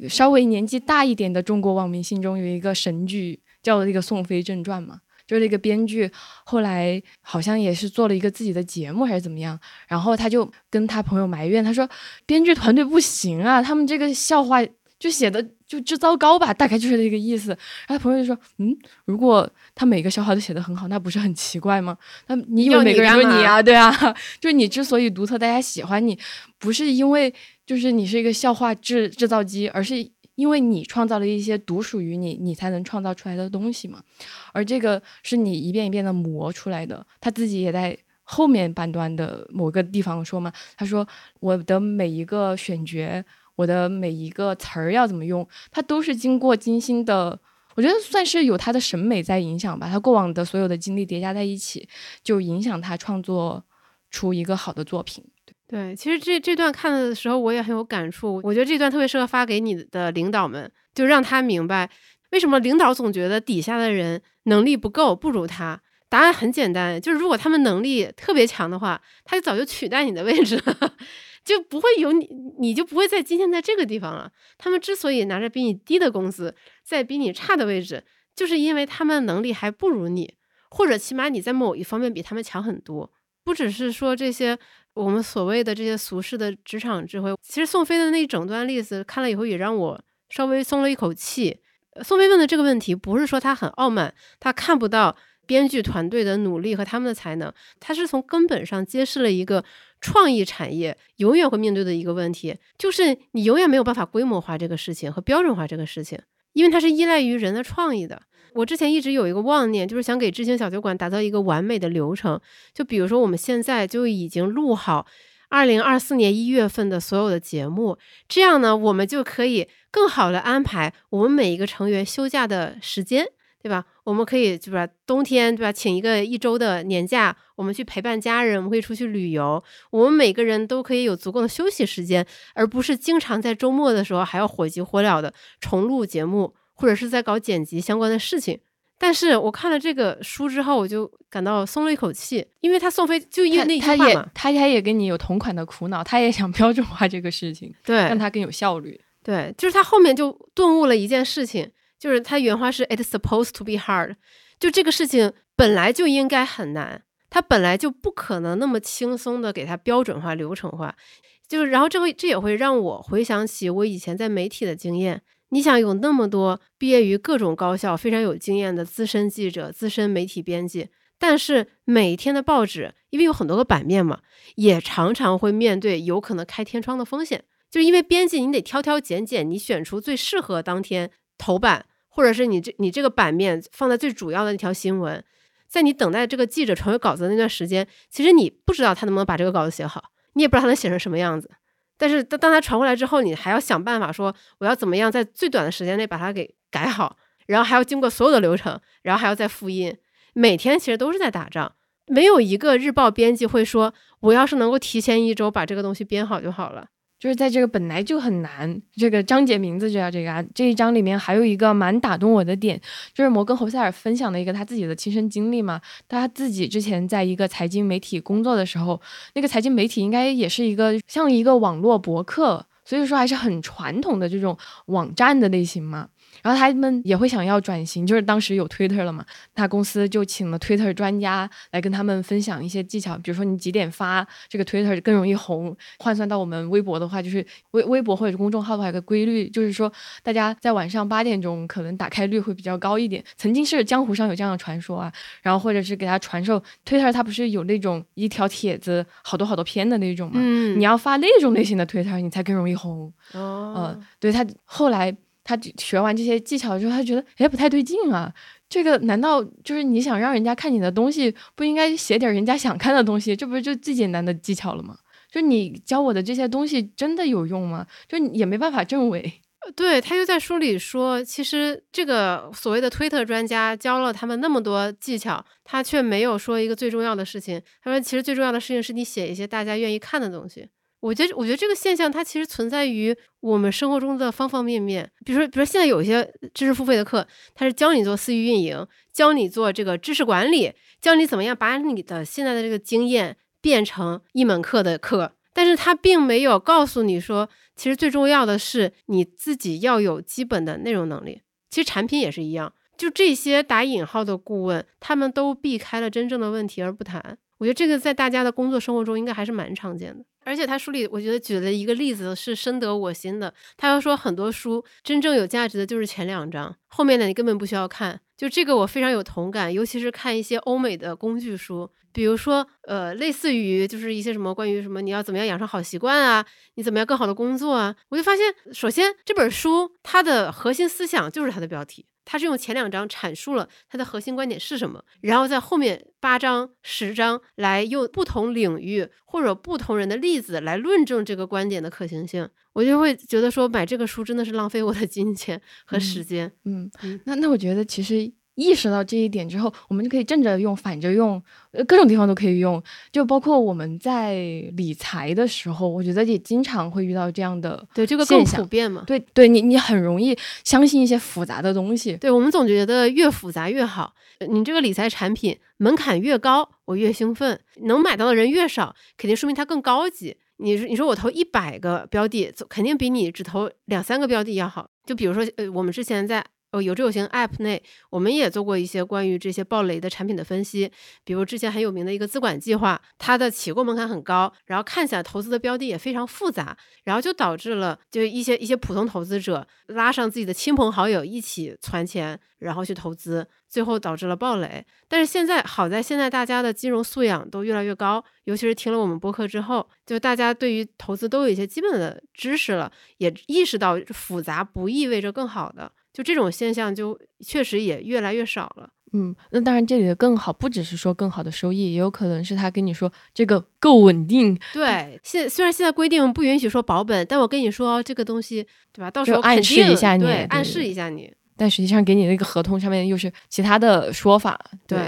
稍微年纪大一点的中国网民心中有一个神剧。叫那个《宋飞正传》嘛，就是那个编剧后来好像也是做了一个自己的节目还是怎么样，然后他就跟他朋友埋怨，他说编剧团队不行啊，他们这个笑话就写的就就糟糕吧，大概就是这个意思。然后朋友就说，嗯，如果他每个笑话都写的很好，那不是很奇怪吗？那你以为每个人都你啊？对啊，就是你之所以独特，大家喜欢你，不是因为就是你是一个笑话制制造机，而是。因为你创造了一些独属于你，你才能创造出来的东西嘛，而这个是你一遍一遍的磨出来的。他自己也在后面半段的某个地方说嘛，他说我的每一个选角，我的每一个词儿要怎么用，他都是经过精心的，我觉得算是有他的审美在影响吧。他过往的所有的经历叠加在一起，就影响他创作出一个好的作品。对，其实这这段看的时候，我也很有感触。我觉得这段特别适合发给你的领导们，就让他明白为什么领导总觉得底下的人能力不够，不如他。答案很简单，就是如果他们能力特别强的话，他就早就取代你的位置了，就不会有你，你就不会在今天在这个地方了。他们之所以拿着比你低的工资，在比你差的位置，就是因为他们能力还不如你，或者起码你在某一方面比他们强很多。不只是说这些。我们所谓的这些俗世的职场智慧，其实宋飞的那一整段例子看了以后，也让我稍微松了一口气。宋飞问的这个问题，不是说他很傲慢，他看不到编剧团队的努力和他们的才能，他是从根本上揭示了一个创意产业永远会面对的一个问题，就是你永远没有办法规模化这个事情和标准化这个事情，因为它是依赖于人的创意的。我之前一直有一个妄念，就是想给知行小酒馆打造一个完美的流程。就比如说，我们现在就已经录好二零二四年一月份的所有的节目，这样呢，我们就可以更好的安排我们每一个成员休假的时间，对吧？我们可以对吧？冬天对吧？请一个一周的年假，我们去陪伴家人，我们可以出去旅游，我们每个人都可以有足够的休息时间，而不是经常在周末的时候还要火急火燎的重录节目。或者是在搞剪辑相关的事情，但是我看了这个书之后，我就感到松了一口气，因为他宋飞就因为那句话嘛，他他也跟你有同款的苦恼，他也想标准化这个事情，对，让他更有效率。对，就是他后面就顿悟了一件事情，就是他原话是 "It's supposed to be hard"，就这个事情本来就应该很难，他本来就不可能那么轻松的给他标准化、流程化，就是然后这会这也会让我回想起我以前在媒体的经验。你想有那么多毕业于各种高校、非常有经验的资深记者、资深媒体编辑，但是每天的报纸，因为有很多个版面嘛，也常常会面对有可能开天窗的风险。就是因为编辑，你得挑挑拣拣，你选出最适合当天头版，或者是你这你这个版面放在最主要的那条新闻。在你等待这个记者传回稿子的那段时间，其实你不知道他能不能把这个稿子写好，你也不知道他能写成什么样子。但是当当他传过来之后，你还要想办法说我要怎么样在最短的时间内把它给改好，然后还要经过所有的流程，然后还要再复印。每天其实都是在打仗，没有一个日报编辑会说我要是能够提前一周把这个东西编好就好了。就是在这个本来就很难，这个章节名字就叫这个啊。这一章里面还有一个蛮打动我的点，就是摩根侯塞尔分享的一个他自己的亲身经历嘛。他自己之前在一个财经媒体工作的时候，那个财经媒体应该也是一个像一个网络博客，所以说还是很传统的这种网站的类型嘛。然后他们也会想要转型，就是当时有 Twitter 了嘛，他公司就请了 Twitter 专家来跟他们分享一些技巧，比如说你几点发这个 Twitter 更容易红。换算到我们微博的话，就是微微博或者是公众号的话，有个规律，就是说大家在晚上八点钟可能打开率会比较高一点。曾经是江湖上有这样的传说啊，然后或者是给他传授 Twitter，它不是有那种一条帖子好多好多篇的那种嘛？嗯，你要发那种类型的 Twitter，你才更容易红。哦，嗯，对他后来。他学完这些技巧之后，他觉得哎不太对劲啊，这个难道就是你想让人家看你的东西，不应该写点人家想看的东西？这不是就最简单的技巧了吗？就你教我的这些东西真的有用吗？就也没办法证伪。对他就在书里说，其实这个所谓的推特专家教了他们那么多技巧，他却没有说一个最重要的事情。他说，其实最重要的事情是你写一些大家愿意看的东西。我觉得，我觉得这个现象它其实存在于我们生活中的方方面面。比如说，比如说现在有一些知识付费的课，它是教你做私域运营，教你做这个知识管理，教你怎么样把你的现在的这个经验变成一门课的课。但是它并没有告诉你说，其实最重要的是你自己要有基本的内容能力。其实产品也是一样，就这些打引号的顾问，他们都避开了真正的问题而不谈。我觉得这个在大家的工作生活中应该还是蛮常见的。而且他书里，我觉得举了一个例子是深得我心的。他要说很多书真正有价值的就是前两章，后面的你根本不需要看。就这个我非常有同感，尤其是看一些欧美的工具书，比如说呃，类似于就是一些什么关于什么你要怎么样养成好习惯啊，你怎么样更好的工作啊，我就发现，首先这本书它的核心思想就是它的标题。他是用前两章阐述了他的核心观点是什么，然后在后面八章、十章来用不同领域或者不同人的例子来论证这个观点的可行性，我就会觉得说买这个书真的是浪费我的金钱和时间。嗯，那那我觉得其实。意识到这一点之后，我们就可以正着用、反着用，呃，各种地方都可以用。就包括我们在理财的时候，我觉得也经常会遇到这样的对这个更普遍嘛。对，对你你很容易相信一些复杂的东西。对我们总觉得越复杂越好。你这个理财产品门槛越高，我越兴奋；能买到的人越少，肯定说明它更高级。你说你说我投一百个标的，肯定比你只投两三个标的要好。就比如说，呃，我们之前在。哦，有志有行 App 内，我们也做过一些关于这些暴雷的产品的分析。比如之前很有名的一个资管计划，它的起购门槛很高，然后看起来投资的标的也非常复杂，然后就导致了就一些一些普通投资者拉上自己的亲朋好友一起攒钱，然后去投资，最后导致了暴雷。但是现在好在现在大家的金融素养都越来越高，尤其是听了我们播客之后，就大家对于投资都有一些基本的知识了，也意识到复杂不意味着更好的。就这种现象，就确实也越来越少了。嗯，那当然，这里的更好不只是说更好的收益，也有可能是他跟你说这个够稳定。对，现虽然现在规定不允许说保本，但我跟你说这个东西，对吧？到时候暗示一下你，暗示一下你。但实际上给你那个合同上面又是其他的说法。对，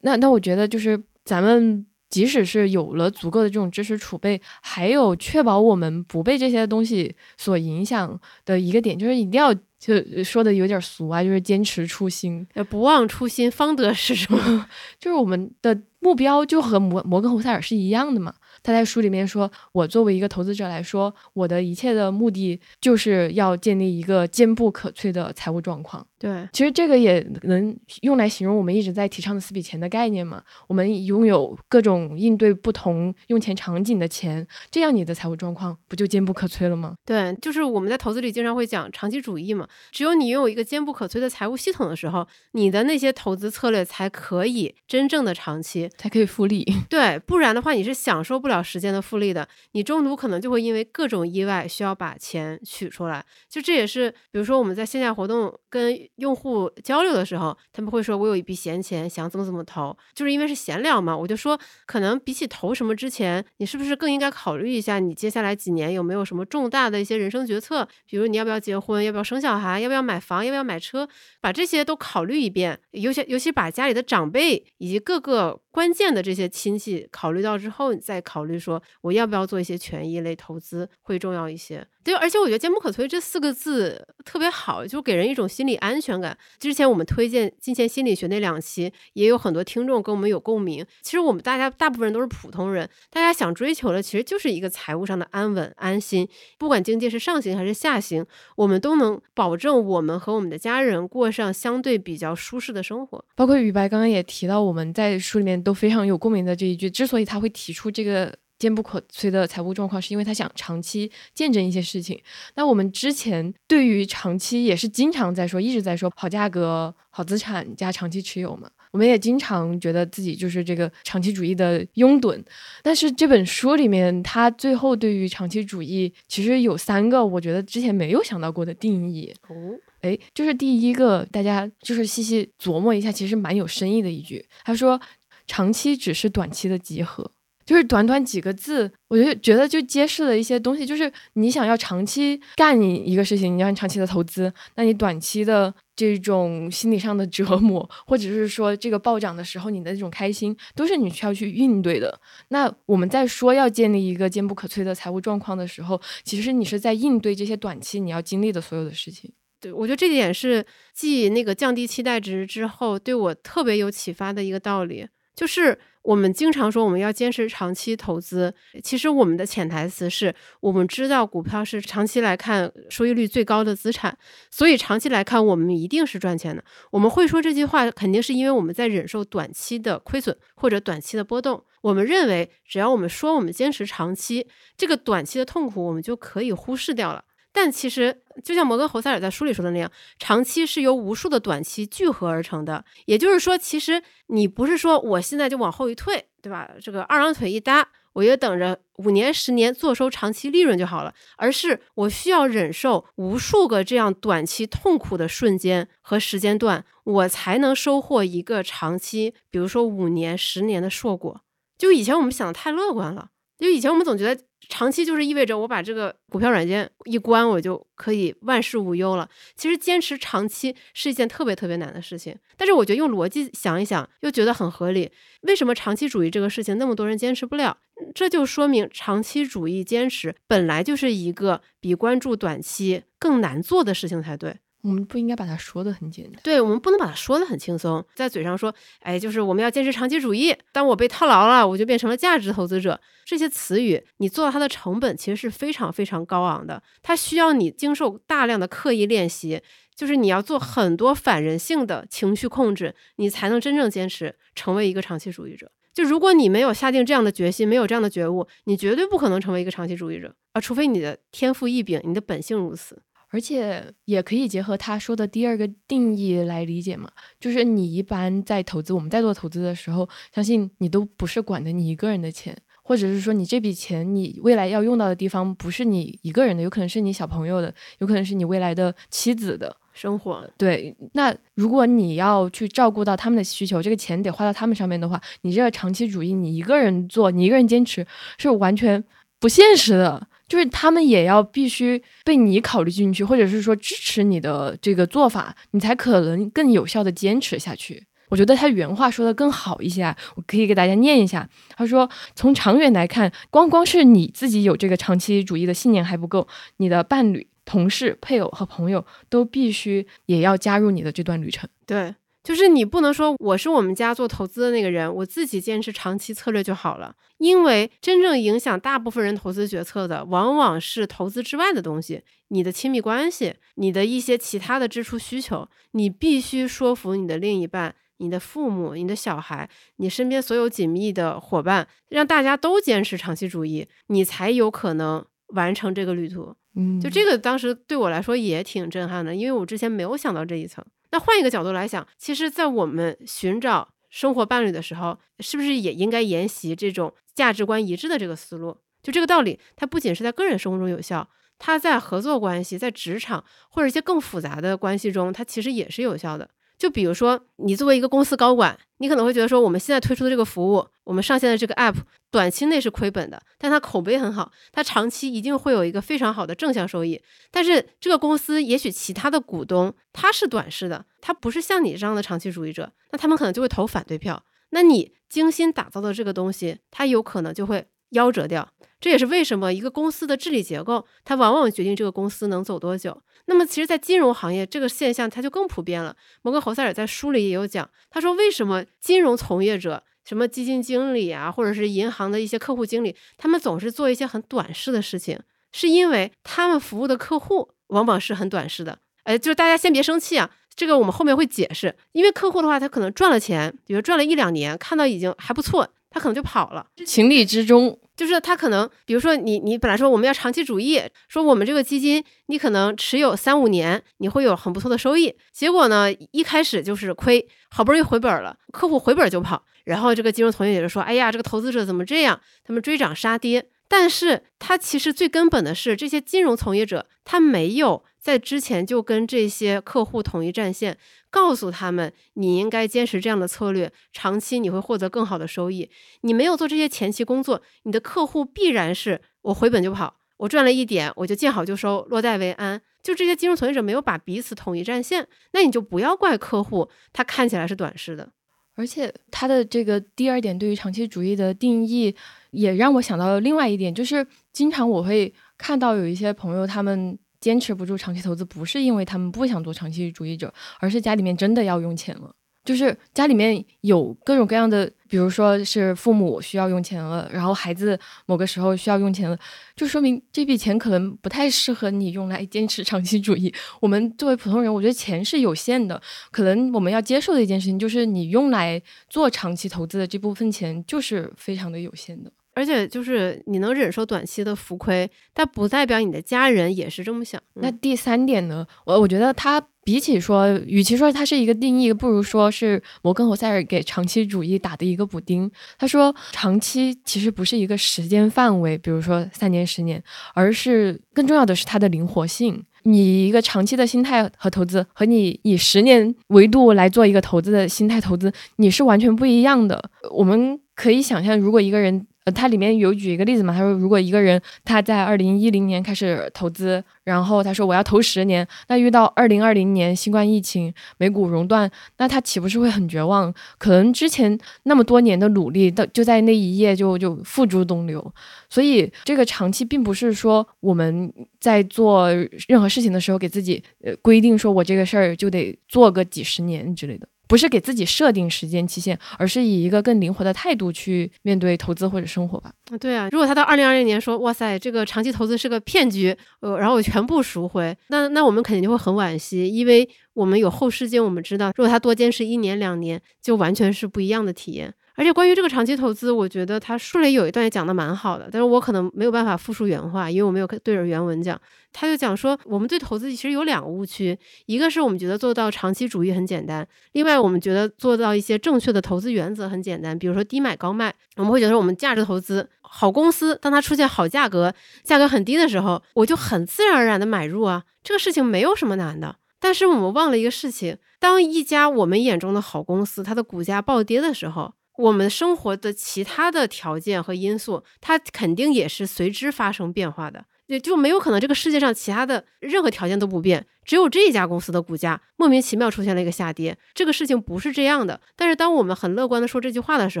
那那我觉得就是咱们。即使是有了足够的这种知识储备，还有确保我们不被这些东西所影响的一个点，就是一定要就说的有点俗啊，就是坚持初心，不忘初心，方得始终。就是我们的目标就和摩摩根侯塞尔是一样的嘛。他在书里面说，我作为一个投资者来说，我的一切的目的就是要建立一个坚不可摧的财务状况。对，其实这个也能用来形容我们一直在提倡的四笔钱的概念嘛。我们拥有各种应对不同用钱场景的钱，这样你的财务状况不就坚不可摧了吗？对，就是我们在投资里经常会讲长期主义嘛。只有你拥有一个坚不可摧的财务系统的时候，你的那些投资策略才可以真正的长期，才可以复利。对，不然的话你是享受不了时间的复利的。你中途可能就会因为各种意外需要把钱取出来。就这也是，比如说我们在线下活动跟。用户交流的时候，他们会说：“我有一笔闲钱，想怎么怎么投。”就是因为是闲聊嘛，我就说，可能比起投什么之前，你是不是更应该考虑一下，你接下来几年有没有什么重大的一些人生决策？比如你要不要结婚，要不要生小孩，要不要买房，要不要买车，把这些都考虑一遍。尤其尤其把家里的长辈以及各个关键的这些亲戚考虑到之后，你再考虑说我要不要做一些权益类投资会重要一些。对，而且我觉得“坚不可摧”这四个字特别好，就给人一种心理安全感。之前我们推荐金钱心理学那两期，也有很多听众跟我们有共鸣。其实我们大家大部分人都是普通人，大家想追求的其实就是一个财务上的安稳安心。不管经济是上行还是下行，我们都能保证我们和我们的家人过上相对比较舒适的生活。包括宇白刚刚也提到，我们在书里面都非常有共鸣的这一句，之所以他会提出这个。坚不可摧的财务状况，是因为他想长期见证一些事情。那我们之前对于长期也是经常在说，一直在说好价格、好资产加长期持有嘛。我们也经常觉得自己就是这个长期主义的拥趸。但是这本书里面，他最后对于长期主义其实有三个我觉得之前没有想到过的定义。哦，哎，就是第一个，大家就是细细琢磨一下，其实蛮有深意的一句。他说，长期只是短期的集合。就是短短几个字，我就觉得就揭示了一些东西。就是你想要长期干你一个事情，你要长期的投资，那你短期的这种心理上的折磨，或者是说这个暴涨的时候你的那种开心，都是你需要去应对的。那我们在说要建立一个坚不可摧的财务状况的时候，其实你是在应对这些短期你要经历的所有的事情。对我觉得这点是继那个降低期待值之后，对我特别有启发的一个道理，就是。我们经常说我们要坚持长期投资，其实我们的潜台词是我们知道股票是长期来看收益率最高的资产，所以长期来看我们一定是赚钱的。我们会说这句话，肯定是因为我们在忍受短期的亏损或者短期的波动。我们认为，只要我们说我们坚持长期，这个短期的痛苦我们就可以忽视掉了。但其实，就像摩根·侯塞尔在书里说的那样，长期是由无数的短期聚合而成的。也就是说，其实你不是说我现在就往后一退，对吧？这个二郎腿一搭，我就等着五年、十年坐收长期利润就好了，而是我需要忍受无数个这样短期痛苦的瞬间和时间段，我才能收获一个长期，比如说五年、十年的硕果。就以前我们想的太乐观了，就以前我们总觉得。长期就是意味着我把这个股票软件一关，我就可以万事无忧了。其实坚持长期是一件特别特别难的事情，但是我觉得用逻辑想一想，又觉得很合理。为什么长期主义这个事情那么多人坚持不了？这就说明长期主义坚持本来就是一个比关注短期更难做的事情才对。我们不应该把它说的很简单，对我们不能把它说的很轻松，在嘴上说，哎，就是我们要坚持长期主义。当我被套牢了，我就变成了价值投资者。这些词语，你做到它的成本其实是非常非常高昂的，它需要你经受大量的刻意练习，就是你要做很多反人性的情绪控制，你才能真正坚持成为一个长期主义者。就如果你没有下定这样的决心，没有这样的觉悟，你绝对不可能成为一个长期主义者啊，除非你的天赋异禀，你的本性如此。而且也可以结合他说的第二个定义来理解嘛，就是你一般在投资，我们在做投资的时候，相信你都不是管的你一个人的钱，或者是说你这笔钱你未来要用到的地方不是你一个人的，有可能是你小朋友的，有可能是你未来的妻子的生活。对，那如果你要去照顾到他们的需求，这个钱得花到他们上面的话，你这个长期主义，你一个人做，你一个人坚持是完全不现实的。就是他们也要必须被你考虑进去，或者是说支持你的这个做法，你才可能更有效的坚持下去。我觉得他原话说的更好一些，我可以给大家念一下。他说：“从长远来看，光光是你自己有这个长期主义的信念还不够，你的伴侣、同事、配偶和朋友都必须也要加入你的这段旅程。”对。就是你不能说我是我们家做投资的那个人，我自己坚持长期策略就好了。因为真正影响大部分人投资决策的，往往是投资之外的东西，你的亲密关系，你的一些其他的支出需求，你必须说服你的另一半、你的父母、你的小孩、你身边所有紧密的伙伴，让大家都坚持长期主义，你才有可能完成这个旅途。嗯，就这个当时对我来说也挺震撼的，因为我之前没有想到这一层。那换一个角度来想，其实，在我们寻找生活伴侣的时候，是不是也应该沿袭这种价值观一致的这个思路？就这个道理，它不仅是在个人生活中有效，它在合作关系、在职场或者一些更复杂的关系中，它其实也是有效的。就比如说，你作为一个公司高管，你可能会觉得说，我们现在推出的这个服务，我们上线的这个 app，短期内是亏本的，但它口碑很好，它长期一定会有一个非常好的正向收益。但是这个公司也许其他的股东他是短视的，他不是像你这样的长期主义者，那他们可能就会投反对票。那你精心打造的这个东西，它有可能就会夭折掉。这也是为什么一个公司的治理结构，它往往决定这个公司能走多久。那么，其实，在金融行业这个现象，它就更普遍了。摩根·侯塞尔在书里也有讲，他说为什么金融从业者，什么基金经理啊，或者是银行的一些客户经理，他们总是做一些很短视的事情，是因为他们服务的客户往往是很短视的。哎，就是大家先别生气啊，这个我们后面会解释。因为客户的话，他可能赚了钱，比如赚了一两年，看到已经还不错，他可能就跑了。情理之中。就是他可能，比如说你你本来说我们要长期主义，说我们这个基金你可能持有三五年，你会有很不错的收益。结果呢，一开始就是亏，好不容易回本了，客户回本就跑，然后这个金融从业者就说：“哎呀，这个投资者怎么这样？他们追涨杀跌。”但是他其实最根本的是，这些金融从业者他没有在之前就跟这些客户统一战线。告诉他们，你应该坚持这样的策略，长期你会获得更好的收益。你没有做这些前期工作，你的客户必然是我回本就跑，我赚了一点我就见好就收，落袋为安。就这些金融从业者没有把彼此统一战线，那你就不要怪客户，他看起来是短视的。而且他的这个第二点对于长期主义的定义，也让我想到了另外一点，就是经常我会看到有一些朋友他们。坚持不住长期投资，不是因为他们不想做长期主义者，而是家里面真的要用钱了。就是家里面有各种各样的，比如说是父母需要用钱了，然后孩子某个时候需要用钱了，就说明这笔钱可能不太适合你用来坚持长期主义。我们作为普通人，我觉得钱是有限的，可能我们要接受的一件事情就是你用来做长期投资的这部分钱就是非常的有限的。而且就是你能忍受短期的浮亏，但不代表你的家人也是这么想。那第三点呢？我我觉得它比起说，与其说它是一个定义，不如说是摩根和塞尔给长期主义打的一个补丁。他说，长期其实不是一个时间范围，比如说三年、十年，而是更重要的是它的灵活性。你一个长期的心态和投资，和你以十年维度来做一个投资的心态投资，你是完全不一样的。我们可以想象，如果一个人。呃，它里面有举一个例子嘛？他说，如果一个人他在二零一零年开始投资，然后他说我要投十年，那遇到二零二零年新冠疫情，美股熔断，那他岂不是会很绝望？可能之前那么多年的努力，到就在那一夜就就付诸东流。所以这个长期并不是说我们在做任何事情的时候给自己呃规定说我这个事儿就得做个几十年之类的。不是给自己设定时间期限，而是以一个更灵活的态度去面对投资或者生活吧。对啊，如果他到二零二零年说，哇塞，这个长期投资是个骗局，呃，然后我全部赎回，那那我们肯定就会很惋惜，因为我们有后视镜，我们知道，如果他多坚持一年两年，就完全是不一样的体验。而且关于这个长期投资，我觉得他书里有一段也讲的蛮好的，但是我可能没有办法复述原话，因为我没有对着原文讲。他就讲说，我们对投资其实有两个误区，一个是我们觉得做到长期主义很简单，另外我们觉得做到一些正确的投资原则很简单，比如说低买高卖，我们会觉得我们价值投资好公司，当它出现好价格，价格很低的时候，我就很自然而然的买入啊，这个事情没有什么难的。但是我们忘了一个事情，当一家我们眼中的好公司，它的股价暴跌的时候，我们生活的其他的条件和因素，它肯定也是随之发生变化的。也就没有可能这个世界上其他的任何条件都不变，只有这一家公司的股价莫名其妙出现了一个下跌。这个事情不是这样的。但是当我们很乐观的说这句话的时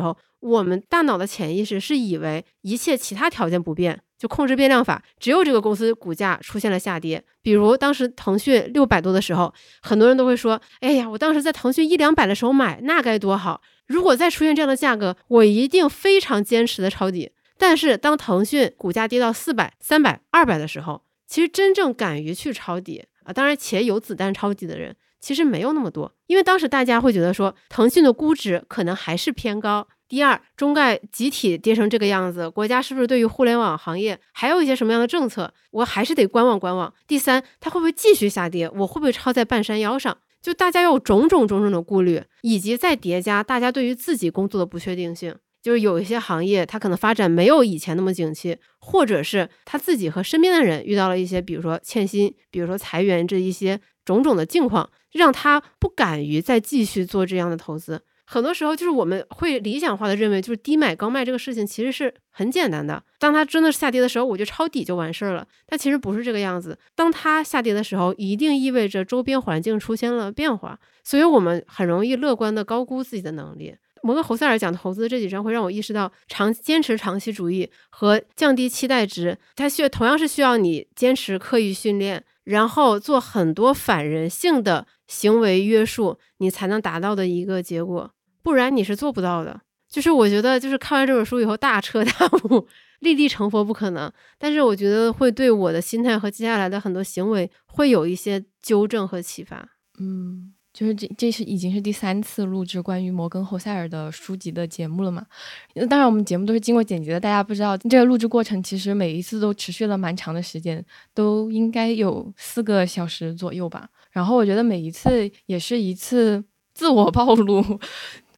候，我们大脑的潜意识是以为一切其他条件不变就控制变量法，只有这个公司股价出现了下跌。比如当时腾讯六百多的时候，很多人都会说：“哎呀，我当时在腾讯一两百的时候买，那该多好！如果再出现这样的价格，我一定非常坚持的抄底。”但是当腾讯股价跌到四百、三百、二百的时候，其实真正敢于去抄底啊，当然且有子弹抄底的人其实没有那么多，因为当时大家会觉得说，腾讯的估值可能还是偏高。第二，中概集体跌成这个样子，国家是不是对于互联网行业还有一些什么样的政策？我还是得观望观望。第三，它会不会继续下跌？我会不会抄在半山腰上？就大家有种种种种的顾虑，以及再叠加大家对于自己工作的不确定性，就是有一些行业它可能发展没有以前那么景气，或者是他自己和身边的人遇到了一些，比如说欠薪，比如说裁员这一些种种的境况，让他不敢于再继续做这样的投资。很多时候就是我们会理想化的认为，就是低买高卖这个事情其实是很简单的。当它真的下跌的时候，我就抄底就完事儿了。但其实不是这个样子。当它下跌的时候，一定意味着周边环境出现了变化，所以我们很容易乐观的高估自己的能力。摩根侯塞尔讲投资这几章会让我意识到，长坚持长期主义和降低期待值，它需同样是需要你坚持刻意训练，然后做很多反人性的行为约束，你才能达到的一个结果。不然你是做不到的。就是我觉得，就是看完这本书以后大彻大悟，立地成佛不可能。但是我觉得会对我的心态和接下来的很多行为会有一些纠正和启发。嗯，就是这这是已经是第三次录制关于摩根侯塞尔的书籍的节目了嘛？当然我们节目都是经过剪辑的，大家不知道这个录制过程其实每一次都持续了蛮长的时间，都应该有四个小时左右吧。然后我觉得每一次也是一次自我暴露。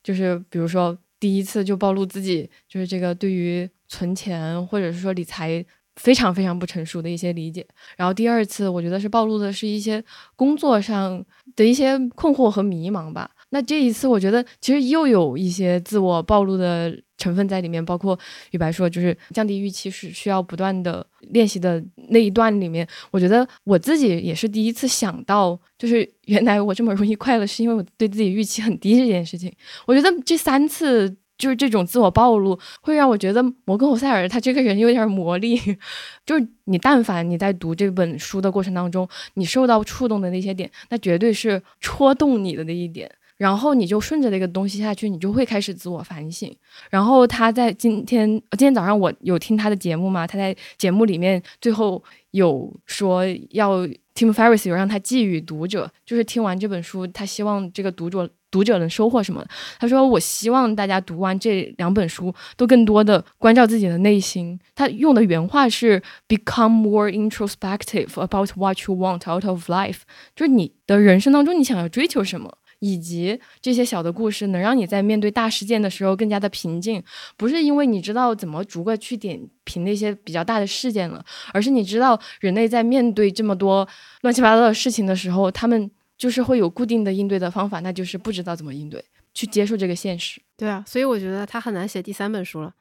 就是比如说，第一次就暴露自己，就是这个对于存钱或者是说理财非常非常不成熟的一些理解。然后第二次，我觉得是暴露的是一些工作上的一些困惑和迷茫吧。那这一次，我觉得其实又有一些自我暴露的成分在里面，包括雨白说，就是降低预期是需要不断的练习的那一段里面，我觉得我自己也是第一次想到，就是原来我这么容易快乐，是因为我对自己预期很低这件事情。我觉得这三次就是这种自我暴露，会让我觉得摩根·侯塞尔他这个人有点魔力，就是你但凡你在读这本书的过程当中，你受到触动的那些点，那绝对是戳动你的那一点。然后你就顺着那个东西下去，你就会开始自我反省。然后他在今天，今天早上我有听他的节目嘛？他在节目里面最后有说要 Tim Ferriss 有让他寄予读者，就是听完这本书，他希望这个读者读者能收获什么？他说：“我希望大家读完这两本书，都更多的关照自己的内心。”他用的原话是 “become more introspective about what you want out of life”，就是你的人生当中你想要追求什么。以及这些小的故事，能让你在面对大事件的时候更加的平静，不是因为你知道怎么逐个去点评那些比较大的事件了，而是你知道人类在面对这么多乱七八糟的事情的时候，他们就是会有固定的应对的方法，那就是不知道怎么应对，去接受这个现实。对啊，所以我觉得他很难写第三本书了，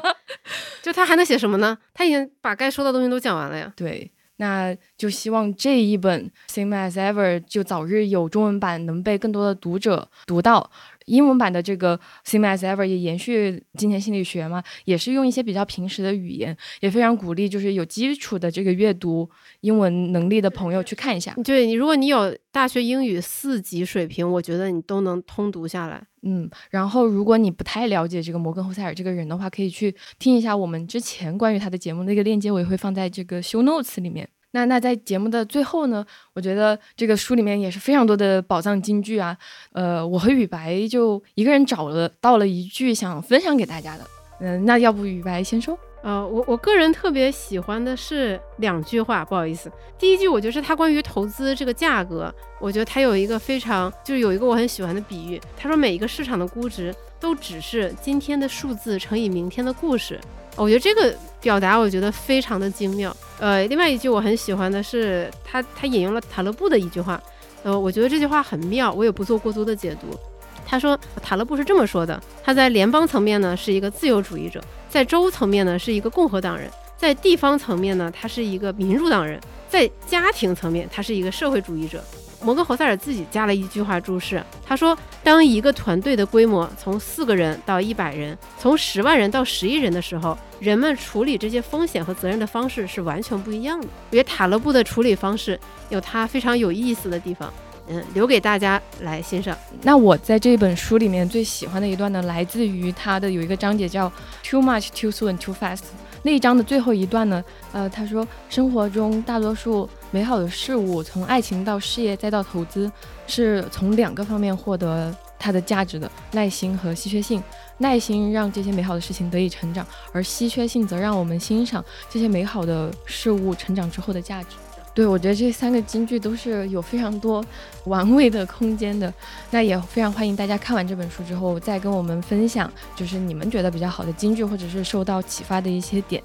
就他还能写什么呢？他已经把该说的东西都讲完了呀。对。那就希望这一本《Same as Ever》就早日有中文版，能被更多的读者读到。英文版的这个《Same as Ever》也延续金钱心理学嘛，也是用一些比较平时的语言，也非常鼓励就是有基础的这个阅读英文能力的朋友去看一下。对你，如果你有大学英语四级水平，我觉得你都能通读下来。嗯，然后如果你不太了解这个摩根·侯塞尔这个人的话，可以去听一下我们之前关于他的节目，那个链接我也会放在这个 show notes 里面。那那在节目的最后呢，我觉得这个书里面也是非常多的宝藏金句啊。呃，我和雨白就一个人找了到了一句想分享给大家的。嗯，那要不雨白先说？呃，我我个人特别喜欢的是两句话，不好意思，第一句我觉得是他关于投资这个价格，我觉得他有一个非常就是有一个我很喜欢的比喻，他说每一个市场的估值都只是今天的数字乘以明天的故事。我觉得这个表达我觉得非常的精妙。呃，另外一句我很喜欢的是他他引用了塔勒布的一句话，呃，我觉得这句话很妙，我也不做过多的解读。他说塔勒布是这么说的：他在联邦层面呢是一个自由主义者，在州层面呢是一个共和党人，在地方层面呢他是一个民主党人，在家庭层面他是一个社会主义者。摩根·侯塞尔自己加了一句话注释，他说：“当一个团队的规模从四个人到一百人，从十万人到十亿人的时候，人们处理这些风险和责任的方式是完全不一样的。我觉得塔勒布的处理方式有他非常有意思的地方，嗯，留给大家来欣赏。那我在这本书里面最喜欢的一段呢，来自于他的有一个章节叫 “Too much, too soon, too fast”。那一章的最后一段呢，呃，他说，生活中大多数美好的事物，从爱情到事业再到投资，是从两个方面获得它的价值的：耐心和稀缺性。耐心让这些美好的事情得以成长，而稀缺性则让我们欣赏这些美好的事物成长之后的价值。对，我觉得这三个金句都是有非常多玩味的空间的。那也非常欢迎大家看完这本书之后，再跟我们分享，就是你们觉得比较好的金句，或者是受到启发的一些点。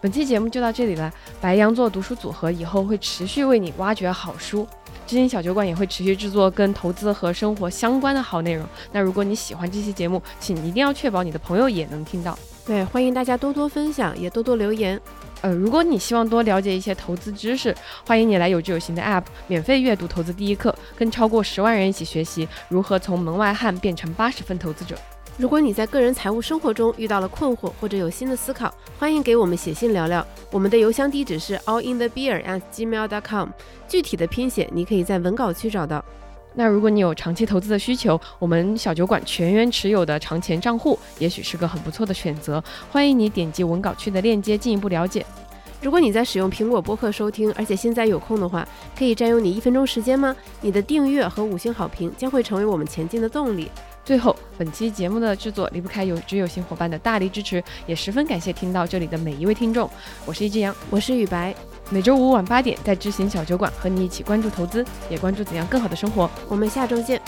本期节目就到这里了。白羊座读书组合以后会持续为你挖掘好书，知心小酒馆也会持续制作跟投资和生活相关的好内容。那如果你喜欢这期节目，请一定要确保你的朋友也能听到。对，欢迎大家多多分享，也多多留言。呃，如果你希望多了解一些投资知识，欢迎你来有志有行的 App 免费阅读投资第一课，跟超过十万人一起学习如何从门外汉变成八十分投资者。如果你在个人财务生活中遇到了困惑或者有新的思考，欢迎给我们写信聊聊。我们的邮箱地址是 allinthebeer@gmail.com，具体的拼写你可以在文稿区找到。那如果你有长期投资的需求，我们小酒馆全员持有的长钱账户也许是个很不错的选择。欢迎你点击文稿区的链接进一步了解。如果你在使用苹果播客收听，而且现在有空的话，可以占用你一分钟时间吗？你的订阅和五星好评将会成为我们前进的动力。最后，本期节目的制作离不开有知有行伙伴的大力支持，也十分感谢听到这里的每一位听众。我是一只羊，我是雨白。每周五晚八点，在知行小酒馆和你一起关注投资，也关注怎样更好的生活。我们下周见。